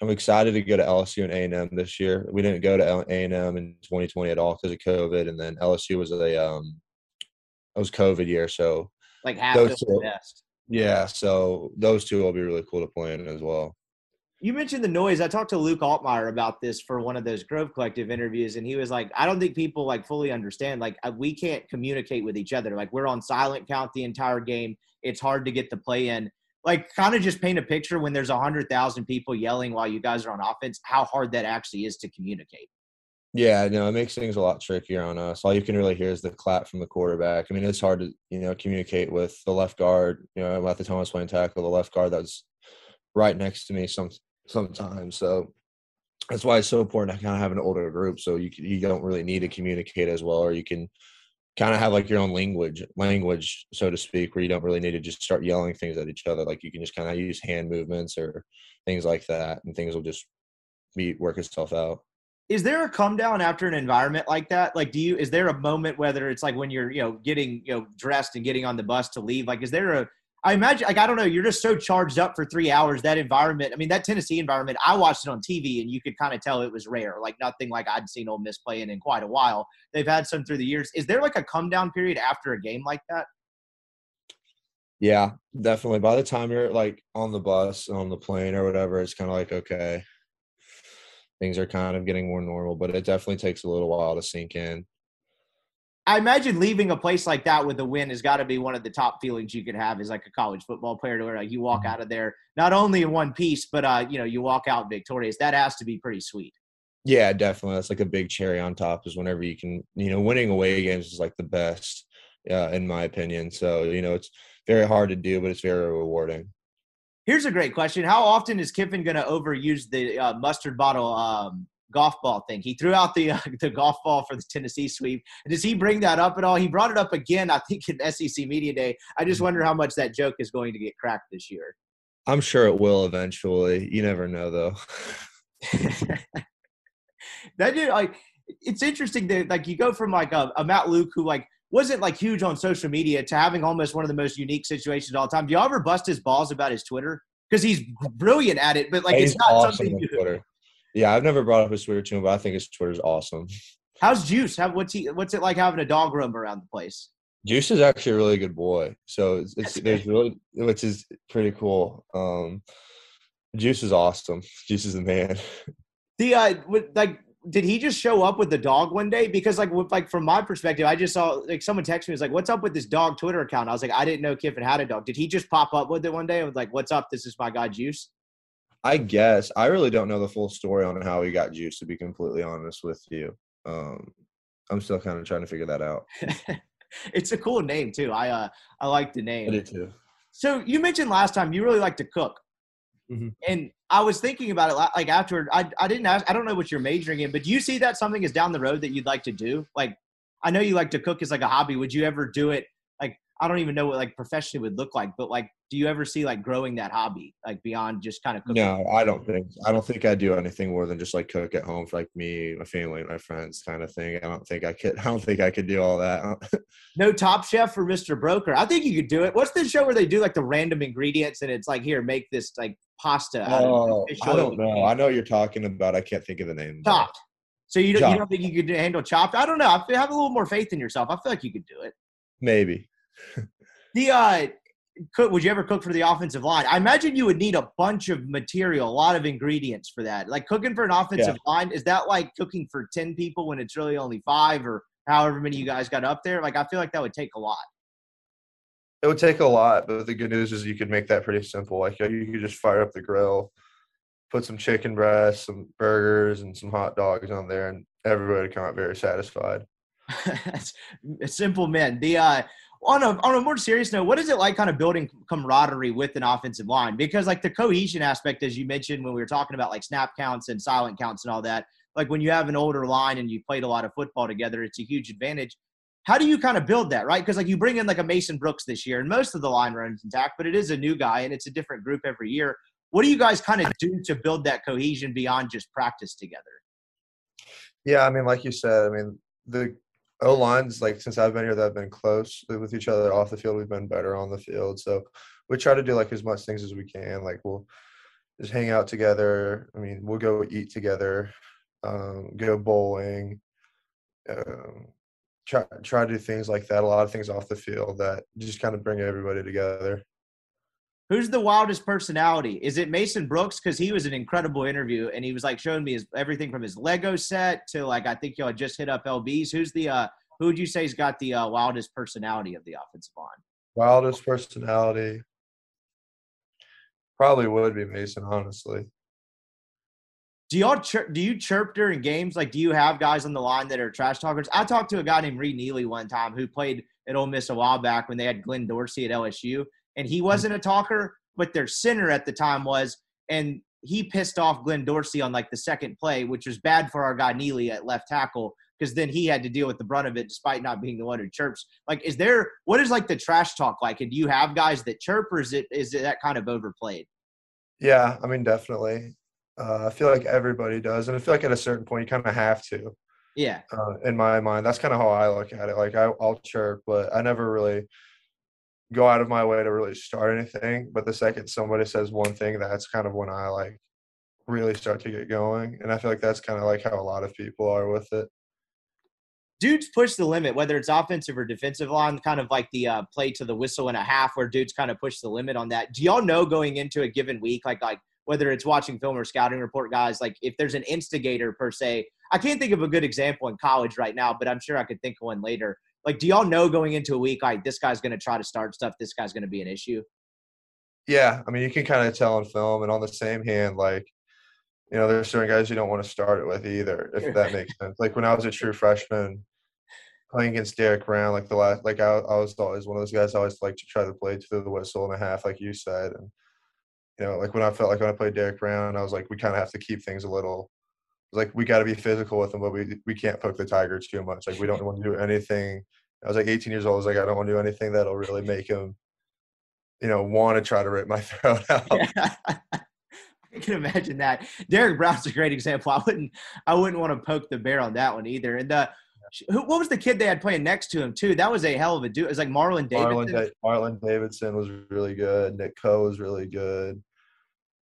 I'm excited to go to LSU and A&M this year. We didn't go to A&M in 2020 at all because of COVID, and then LSU was a um, it was COVID year, so like half the best. Yeah, so those two will be really cool to play in as well. You mentioned the noise. I talked to Luke Altmyer about this for one of those Grove Collective interviews, and he was like, "I don't think people like fully understand. Like, uh, we can't communicate with each other. Like, we're on silent count the entire game. It's hard to get the play in. Like, kind of just paint a picture when there's a hundred thousand people yelling while you guys are on offense. How hard that actually is to communicate." Yeah, no, it makes things a lot trickier on us. All you can really hear is the clap from the quarterback. I mean, it's hard to you know communicate with the left guard. You know, at the time I was playing tackle, the left guard that's right next to me some sometimes. So that's why it's so important to kind of have an older group, so you you don't really need to communicate as well, or you can kind of have like your own language language so to speak where you don't really need to just start yelling things at each other like you can just kind of use hand movements or things like that and things will just be work itself out is there a come down after an environment like that? Like, do you, is there a moment, whether it's like when you're, you know, getting, you know, dressed and getting on the bus to leave? Like, is there a, I imagine, like, I don't know, you're just so charged up for three hours. That environment, I mean, that Tennessee environment, I watched it on TV and you could kind of tell it was rare, like nothing like I'd seen Ole Miss playing in quite a while. They've had some through the years. Is there like a come down period after a game like that? Yeah, definitely. By the time you're like on the bus, on the plane or whatever, it's kind of like, okay, things are kind of getting more normal, but it definitely takes a little while to sink in. I imagine leaving a place like that with a win has got to be one of the top feelings you could have as like a college football player, to where like you walk Mm-hmm. out of there not only in one piece, but uh, you know, you walk out victorious. That has to be pretty sweet. Yeah, definitely. That's like a big cherry on top. Is whenever you can, you know, winning away games is like the best, uh, in my opinion. So you know, it's very hard to do, but it's very rewarding. Here's a great question: How often is Kiffin going to overuse the uh, mustard bottle um, golf ball thing? He threw out the uh, the golf ball for the Tennessee sweep. Does he bring that up at all? He brought it up again, I think, in SEC media day. I just wonder how much that joke is going to get cracked this year. I'm sure it will eventually. You never know, though. that dude, like, it's interesting that like you go from like a, a Matt Luke who like wasn't like huge on social media to having almost one of the most unique situations of all time. Do y'all ever bust his balls about his Twitter? Because he's brilliant at it, but like He's it's not awesome something Twitter. Yeah, I've never brought up his Twitter to him, but I think his Twitter's awesome. How's Juice? How, what's he? What's it like having a dog roam around the place? Juice is actually a really good boy. So it's, it's there's really which is pretty cool. Um Juice is awesome. Juice is the man. The uh, with, like, did he just show up with the dog one day? Because like, with, like from my perspective, I just saw like someone text me was like, "What's up with this dog Twitter account?" I was like, I didn't know Kiffin had a dog. Did he just pop up with it one day? I was like, "What's up? This is my guy Juice." I guess I really don't know the full story on how he got Juice. To be completely honest with you, um, I'm still kind of trying to figure that out. it's a cool name too. I uh, I like the I name. do too. So you mentioned last time you really like to cook, Mhm. and I was thinking about it like afterward. I I didn't ask. I don't know what you're majoring in, but do you see that something is down the road that you'd like to do? Like, I know you like to cook as like a hobby. Would you ever do it? Like, I don't even know what like professionally would look like, but like, do you ever see like growing that hobby like beyond just kind of cooking? No, I don't think I don't think I do anything more than just like cook at home for like me, my family, my friends, kind of thing. I don't think I could. I don't think I could do all that. No Top Chef for Mr. Broeker. I think you could do it. What's the show where they do like the random ingredients and it's like here, make this like pasta. Oh, I don't know. I know what you're talking about. I can't think of the name. Chopped. So you don't, you don't think you could handle chopped? I don't know. I feel, have a little more faith in yourself. I feel like you could do it. Maybe. The uh, cook, would you ever cook for the offensive line? I imagine you would need a bunch of material, a lot of ingredients for that. Like cooking for an offensive line, is that like cooking for ten people when it's really only five or however many you guys got up there? Like I feel like that would take a lot. It would take a lot, but the good news is you could make that pretty simple. Like you could just fire up the grill, put some chicken breasts, some burgers, and some hot dogs on there, and everybody would come out very satisfied. That's simple men. The uh, on a on a more serious note, what is it like kind of building camaraderie with an offensive line? Because like the cohesion aspect, as you mentioned when we were talking about like snap counts and silent counts and all that, like when you have an older line and you played a lot of football together, it's a huge advantage. How do you kind of build that, right? Because like you bring in like a Mason Brooks this year, and most of the line runs intact, but it is a new guy and it's a different group every year. What do you guys kind of do to build that cohesion beyond just practice together? Yeah, I mean, like you said, I mean, the O lines, like since I've been here, that have been close with each other off the field. We've been better on the field, so we try to do like as much things as we can. Like we'll just hang out together. I mean, we'll go eat together, um, go bowling, um, try try to do things like that. A lot of things off the field that just kind of bring everybody together. Who's the wildest personality? Is it Mason Brooks? Because he was an incredible interview, and he was like showing me his everything from his Lego set to like I think y'all just hit up LBs. Who's the uh who would you say has got the uh, wildest personality of the offensive line? Wildest personality probably would be Mason, honestly. Do y'all chirp, do you chirp during games? Like, do you have guys on the line that are trash talkers? I talked to a guy named Reed Neely one time who played at Ole Miss a while back when they had Glenn Dorsey at LSU, and he wasn't a talker, but their center at the time was, and he pissed off Glenn Dorsey on like the second play, which was bad for our guy Neely at left tackle because then he had to deal with the brunt of it despite not being the one who chirps. Like, is there what is like the trash talk like? And do you have guys that chirp, or is it is it that kind of overplayed? Yeah, I mean, definitely. Uh, I feel like everybody does, and I feel like at a certain point you kind of have to. Yeah. Uh, in my mind, that's kind of how I look at it. Like I, I'll chirp, but I never really go out of my way to really start anything. But the second somebody says one thing, that's kind of when I like really start to get going. And I feel like that's kind of like how a lot of people are with it. dudes push the limit, whether it's offensive or defensive line, kind of like the uh, play to the whistle and a half, where dudes kind of push the limit on that. Do y'all know going into a given week, like like whether it's watching film or scouting report, guys, like if there's an instigator per se? I can't think of a good example in college right now, but I'm sure I could think of one later. Like, do y'all know going into a week, like this guy's going to try to start stuff, this guy's going to be an issue? Yeah, I mean, you can kind of tell on film, and on the same hand, like you know, there's certain guys you don't want to start it with either, if that makes sense. Like when I was a true freshman playing against Derrick Brown, like the last, like I, I was always one of those guys I always like to try to play through the whistle and a half, like you said. And, you know, like when I felt like when I played Derrick Brown, I was like, we kind of have to keep things a little, like we got to be physical with them, but we, we can't poke the tiger too much. Like we don't want to do anything. I was like 18 years old. I was like, I don't want to do anything that'll really make him, you know, want to try to rip my throat out. Yeah. I can imagine that. Derrick Brown's a great example. I wouldn't I wouldn't want to poke the bear on that one either. And uh, who, what was the kid they had playing next to him too? That was a hell of a dude. It was like Marlon Davidson. Marlon, Marlon Davidson was really good. Nick Coe was really good.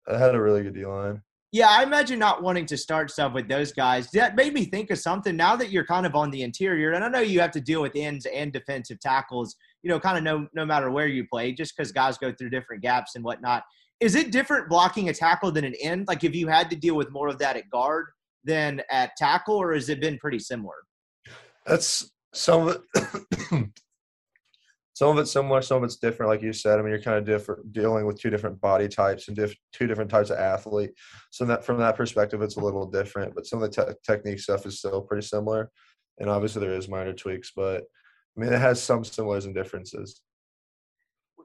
I had a really good D line. Yeah, I imagine not wanting to start stuff with those guys. That made me think of something. Now that you're kind of on the interior, and I know you have to deal with ends and defensive tackles. You know, kind of no no matter where you play, just because guys go through different gaps and whatnot is it different blocking a tackle than an end? Like, if you had to deal with more of that at guard than at tackle, or has it been pretty similar? That's some. Some of it's similar, some of it's different. Like you said, I mean, you're kind of different, dealing with two different body types and diff- two different types of athlete. So that from that perspective, it's a little different. But some of the te- technique stuff is still pretty similar, and obviously there is minor tweaks. But I mean, it has some similarities and differences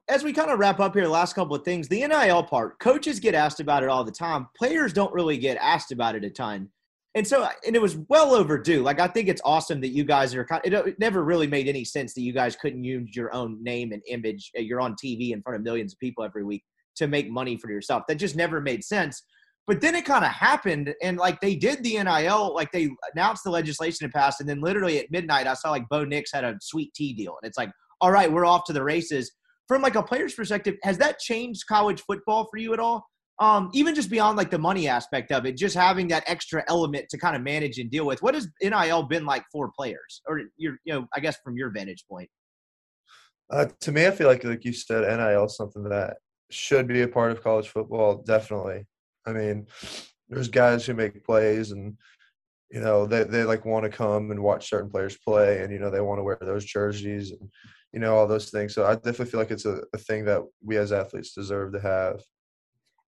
as we kind of wrap up here, last couple of things, the NIL part, coaches get asked about it all the time. Players don't really get asked about it a ton. And so, and it was well overdue. Like, I think it's awesome that you guys are kind it never really made any sense that you guys couldn't use your own name and image. Uh, you're on TV in front of millions of people every week to make money for yourself. That just never made sense. But then it kind of happened, and like they did the NIL, like they announced the legislation had passed, and then literally at midnight, I saw like Bo Nix had a sweet tea deal, and it's like, all right, we're off to the races from like a player's perspective, has that changed college football for you at all? Um, even just beyond like the money aspect of it, just having that extra element to kind of manage and deal with. What has NIL been like for players, or your, you know, I guess from your vantage point? Uh, to me, I feel like, like you said, NIL is something that should be a part of college football. Definitely. I mean, there's guys who make plays and you know they, they like want to come and watch certain players play and you know they want to wear those jerseys and you know all those things so i definitely feel like it's a, a thing that we as athletes deserve to have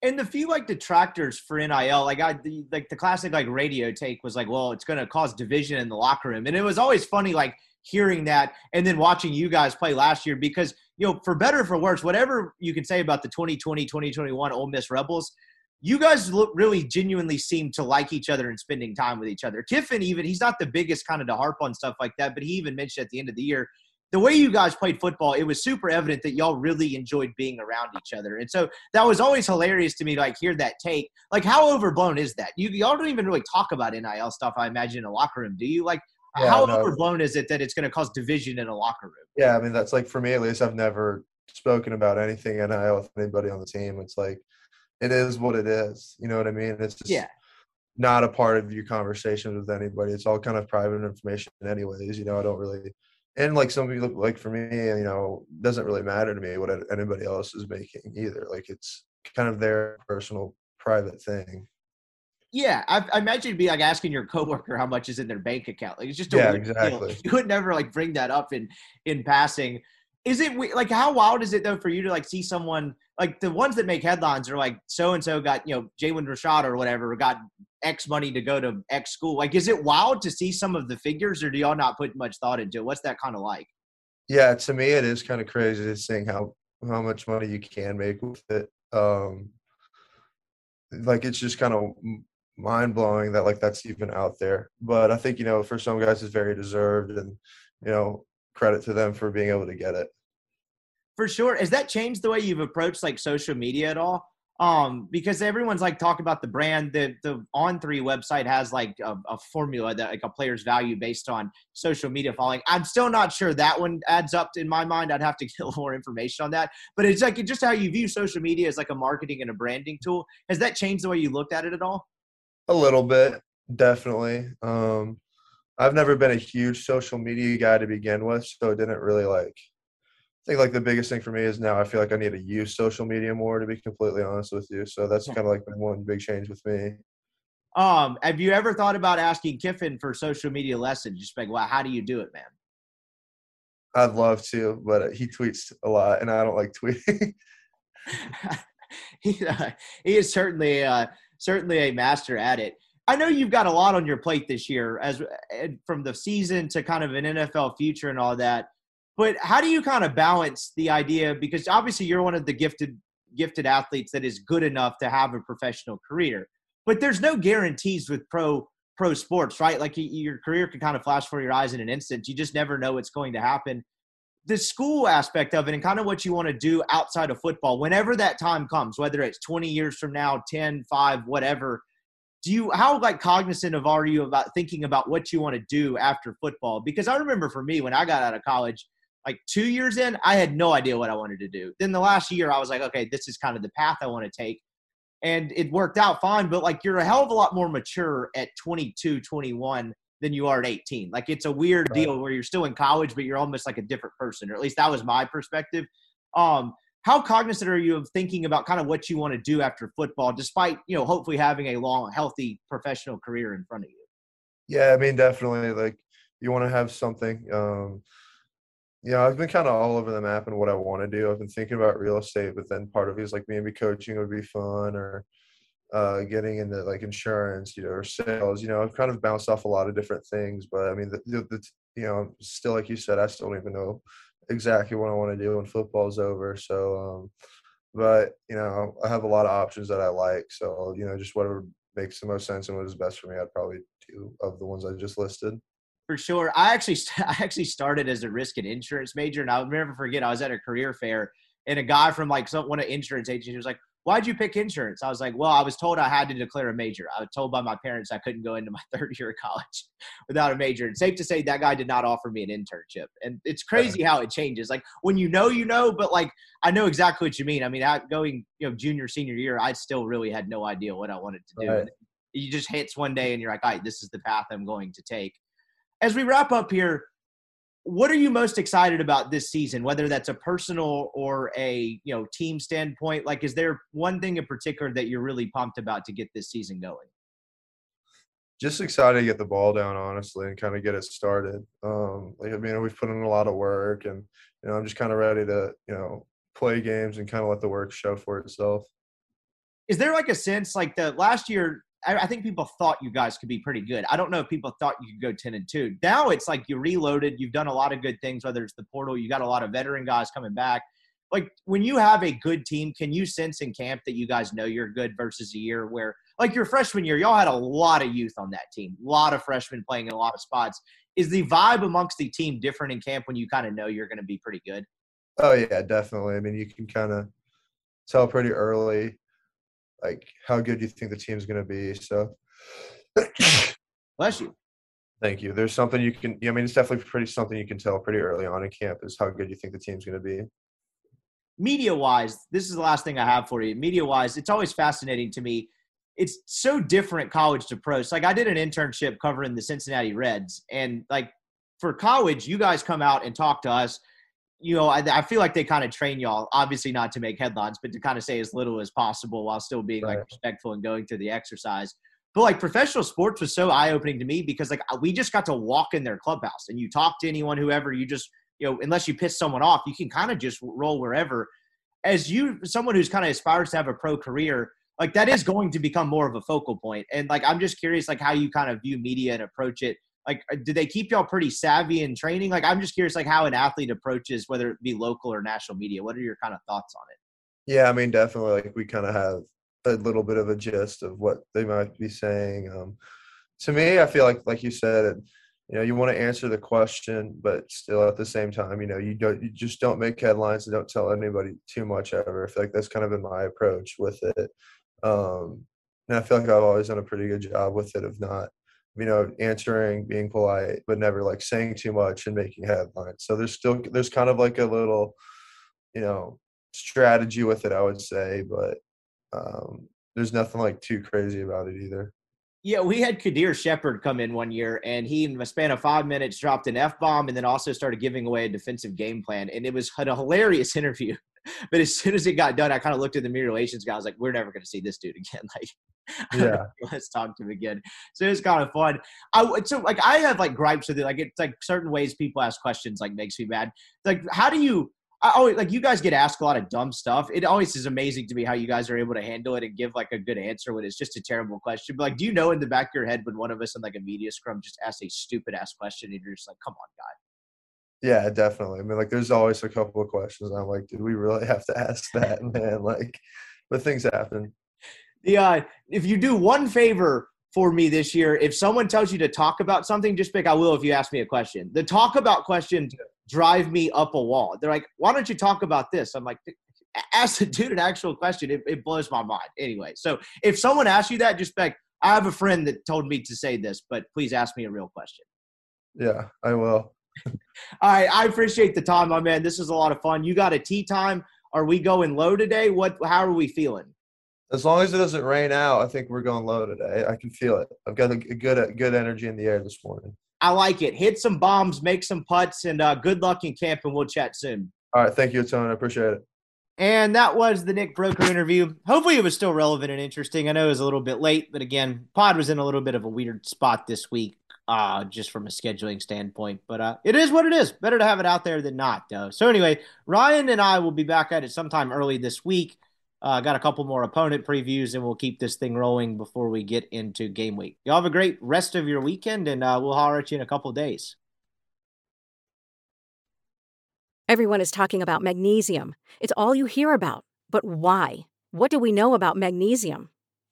and the few like detractors for NIL, like I the, like the classic like radio take was like, well, it's going to cause division in the locker room, and it was always funny like hearing that and then watching you guys play last year because you know for better or for worse, whatever you can say about the 2020 2021 Ole Miss Rebels, you guys look really genuinely seem to like each other and spending time with each other. Kiffin, even he's not the biggest kind of to harp on stuff like that, but he even mentioned at the end of the year, the way you guys played football, it was super evident that y'all really enjoyed being around each other. And so that was always hilarious to me to like hear that take. Like how overblown is that? You y'all don't even really talk about NIL stuff, I imagine, in a locker room, do you? Like yeah, how no. overblown is it that it's gonna cause division in a locker room? Yeah, I mean that's like for me at least I've never spoken about anything NIL with anybody on the team. It's like it is what it is. You know what I mean? It's just yeah. not a part of your conversations with anybody. It's all kind of private information, anyways. You know, I don't really. And like some people, like for me, you know, doesn't really matter to me what anybody else is making either. Like it's kind of their personal, private thing. Yeah, I, I, imagine it'd be like asking your coworker how much is in their bank account. Like it's just a yeah, exactly. Deal. You would never like bring that up in in passing. Is it like how wild is it though for you to like see someone like the ones that make headlines are like so and so got you know Jalen Rashad or whatever got X money to go to X school. Like, is it wild to see some of the figures, or do y'all not put much thought into it? What's that kind of like? Yeah, to me, it is kind of crazy seeing how how much money you can make with it. Um, like, it's just kind of mind blowing that like that's even out there. But I think you know, for some guys, it's very deserved, and you know, credit to them for being able to get it for sure. Has that changed the way you've approached like social media at all? Um, because everyone's like talking about the brand. The the On Three website has like a, a, formula that like a player's value based on social media following. I'm still not sure that one adds up in my mind. I'd have to get a little more information on that. But it's like just how you view social media as like a marketing and a branding tool. Has that changed the way you looked at it at all? A little bit, definitely. Um, I've never been a huge social media guy to begin with, so it didn't really like I think like the biggest thing for me is now I feel like I need to use social media more to be completely honest with you. So that's kind of like been one big change with me. Um, have you ever thought about asking Kiffin for social media lessons? Just like, well, how do you do it, man? I'd love to, but he tweets a lot, and I don't like tweeting. he, uh, he is certainly uh, certainly a master at it. I know you've got a lot on your plate this year, as eh, from the season to kind of an NFL future and all that. But how do you kind of balance the idea? Because obviously you're one of the gifted gifted athletes that is good enough to have a professional career. But there's no guarantees with pro pro sports, right? Like your career can kind of flash before your eyes in an instant. You just never know what's going to happen. The school aspect of it and kind of what you want to do outside of football, whenever that time comes, whether it's 20 years from now, 10, 5, whatever, do you how like cognizant of are you about thinking about what you want to do after football? Because I remember for me when I got out of college, like two years in, I had no idea what I wanted to do. Then the last year, I was like, okay, this is kind of the path I want to take. And it worked out fine, but like you're a hell of a lot more mature at 22, 21 than you are at 18. Like it's a weird right. deal where you're still in college, but you're almost like a different person, or at least that was my perspective. Um, how cognizant are you of thinking about kind of what you want to do after football, despite, you know, hopefully having a long, healthy professional career in front of you? Yeah, I mean, definitely like you want to have something. Um, yeah, I've been kind of all over the map and what I want to do. I've been thinking about real estate, but then part of it is like maybe coaching would be fun or uh, getting into like insurance, you know, or sales. You know, I've kind of bounced off a lot of different things, but I mean, the, the, the you know, still like you said, I still don't even know exactly what I want to do when football's over. So, um, but you know, I have a lot of options that I like. So, you know, just whatever makes the most sense and what is best for me, I'd probably do of the ones I just listed for sure. I actually I actually started as a risk and insurance major, and I'll never forget. I was at a career fair, and a guy from like some, one of insurance agencies was like, "Why'd you pick insurance?" I was like, "Well, I was told I had to declare a major. I was told by my parents I couldn't go into my third year of college without a major." And safe to say, that guy did not offer me an internship. And it's crazy how it changes. Like when you know, you know, but like I know exactly what you mean. I mean, going you know junior senior year, I still really had no idea what I wanted to do. Right. You just hits one day, and you're like, "All right, this is the path I'm going to take." as we wrap up here, what are you most excited about this season whether that's a personal or a you know team standpoint? Like is there one thing in particular that you're really pumped about to get this season going? Just excited to get the ball down honestly and kind of get it started. Um like i mean we've put in a lot of work and you know i'm just kind of ready to you know play games and kind of let the work show for itself. Is there like a sense like the last year I, think people thought you guys could be pretty good. I don't know if people thought you could go 10 and 2. Now it's like you reloaded, you've done a lot of good things, whether it's the portal, you got a lot of veteran guys coming back. Like when you have a good team, can you sense in camp that you guys know you're good versus a year where, like your freshman year, y'all had a lot of youth on that team, a lot of freshmen playing in a lot of spots. Is the vibe amongst the team different in camp when you kind of know you're going to be pretty good? Oh, yeah, definitely. I mean, you can kind of tell pretty early like how good do you think the team's going to be. So, bless you. Thank you. There's something you can. I mean, it's definitely pretty something you can tell pretty early on in camp is how good you think the team's going to be. Media wise, this is the last thing I have for you. Media wise, it's always fascinating to me. It's so different college to pros. Like I did an internship covering the Cincinnati Reds, and like for college, you guys come out and talk to us you know, I, I feel like they kind of train y'all, obviously not to make headlines, but to kind of say as little as possible while still being right. like respectful and going through the exercise. But like professional sports was so eye opening to me because like we just got to walk in their clubhouse and you talk to anyone, whoever, you just, you know, unless you piss someone off, you can kind of just roll wherever. As you, someone who's kind of aspires to have a pro career, like that is going to become more of a focal point. And like, I'm just curious, like how you kind of view media and approach it like uh, do they keep y'all pretty savvy in training? Like i'm just curious like how an athlete approaches whether it be local or national media. What are your kind of thoughts on it? Yeah i mean definitely like we kind of have a little bit of a gist of what they might be saying um, to me i feel like like you said you know you want to answer the question but still at the same time you know you don't you just don't make headlines and don't tell anybody too much ever. I feel like that's kind of been my approach with it um, and i feel like i've always done a pretty good job with it of not you know, answering, being polite, but never like saying too much and making headlines. So there's still there's kind of like a little, you know, strategy with it, I would say, but um, there's nothing like too crazy about it either. Yeah, we had Kadir Shepard come in one year, and he, in a span of five minutes, dropped an f bomb, and then also started giving away a defensive game plan, and it was a hilarious interview. but as soon as it got done, I kind of looked at the media relations guy. I was like, we're never going to see this dude again. Like, Yeah. let's talk to him again. So it's kind of fun. I so like I have like gripes with it. Like it's like certain ways people ask questions like makes me mad. Like how do you? I always like you guys get asked a lot of dumb stuff. It always is amazing to me how you guys are able to handle it and give like a good answer when it's just a terrible question. But like, do you know in the back of your head when one of us in like a media scrum just asks a stupid ass question and you're just like, come on, guy. Yeah, definitely. I mean, like, there's always a couple of questions. I'm like, did we really have to ask that, man? Like, but things happen. Uh, if you do one favor for me this year, if someone tells you to talk about something, just pick I will if you ask me a question. The talk about question drive me up a wall. They're like, why don't you talk about this? I'm like, ask the dude an actual question. It, it blows my mind. Anyway, so if someone asks you that, just like, I have a friend that told me to say this, but please ask me a real question. Yeah, I will. All right, I appreciate the time, my man. This is a lot of fun. You got a tee time. Are we going low today? What? How are we feeling? As long as it doesn't rain out, I think we're going low today. I can feel it. I've got a good good energy in the air this morning. I like it. Hit some bombs, make some putts, and uh, good luck in camp. And we'll chat soon. All right, thank you, Tony. I appreciate it. And that was the Nick Broeker interview. Hopefully, it was still relevant and interesting. I know it was a little bit late, but again, Pod was in a little bit of a weird spot this week, uh, just from a scheduling standpoint. But uh, it is what it is. Better to have it out there than not, though. So anyway, Ryan and I will be back at it sometime early this week. Uh, got a couple more opponent previews, and we'll keep this thing rolling before we get into game week. Y'all have a great rest of your weekend, and uh, we'll holler at you in a couple days. Everyone is talking about magnesium. It's all you hear about. But why? What do we know about magnesium?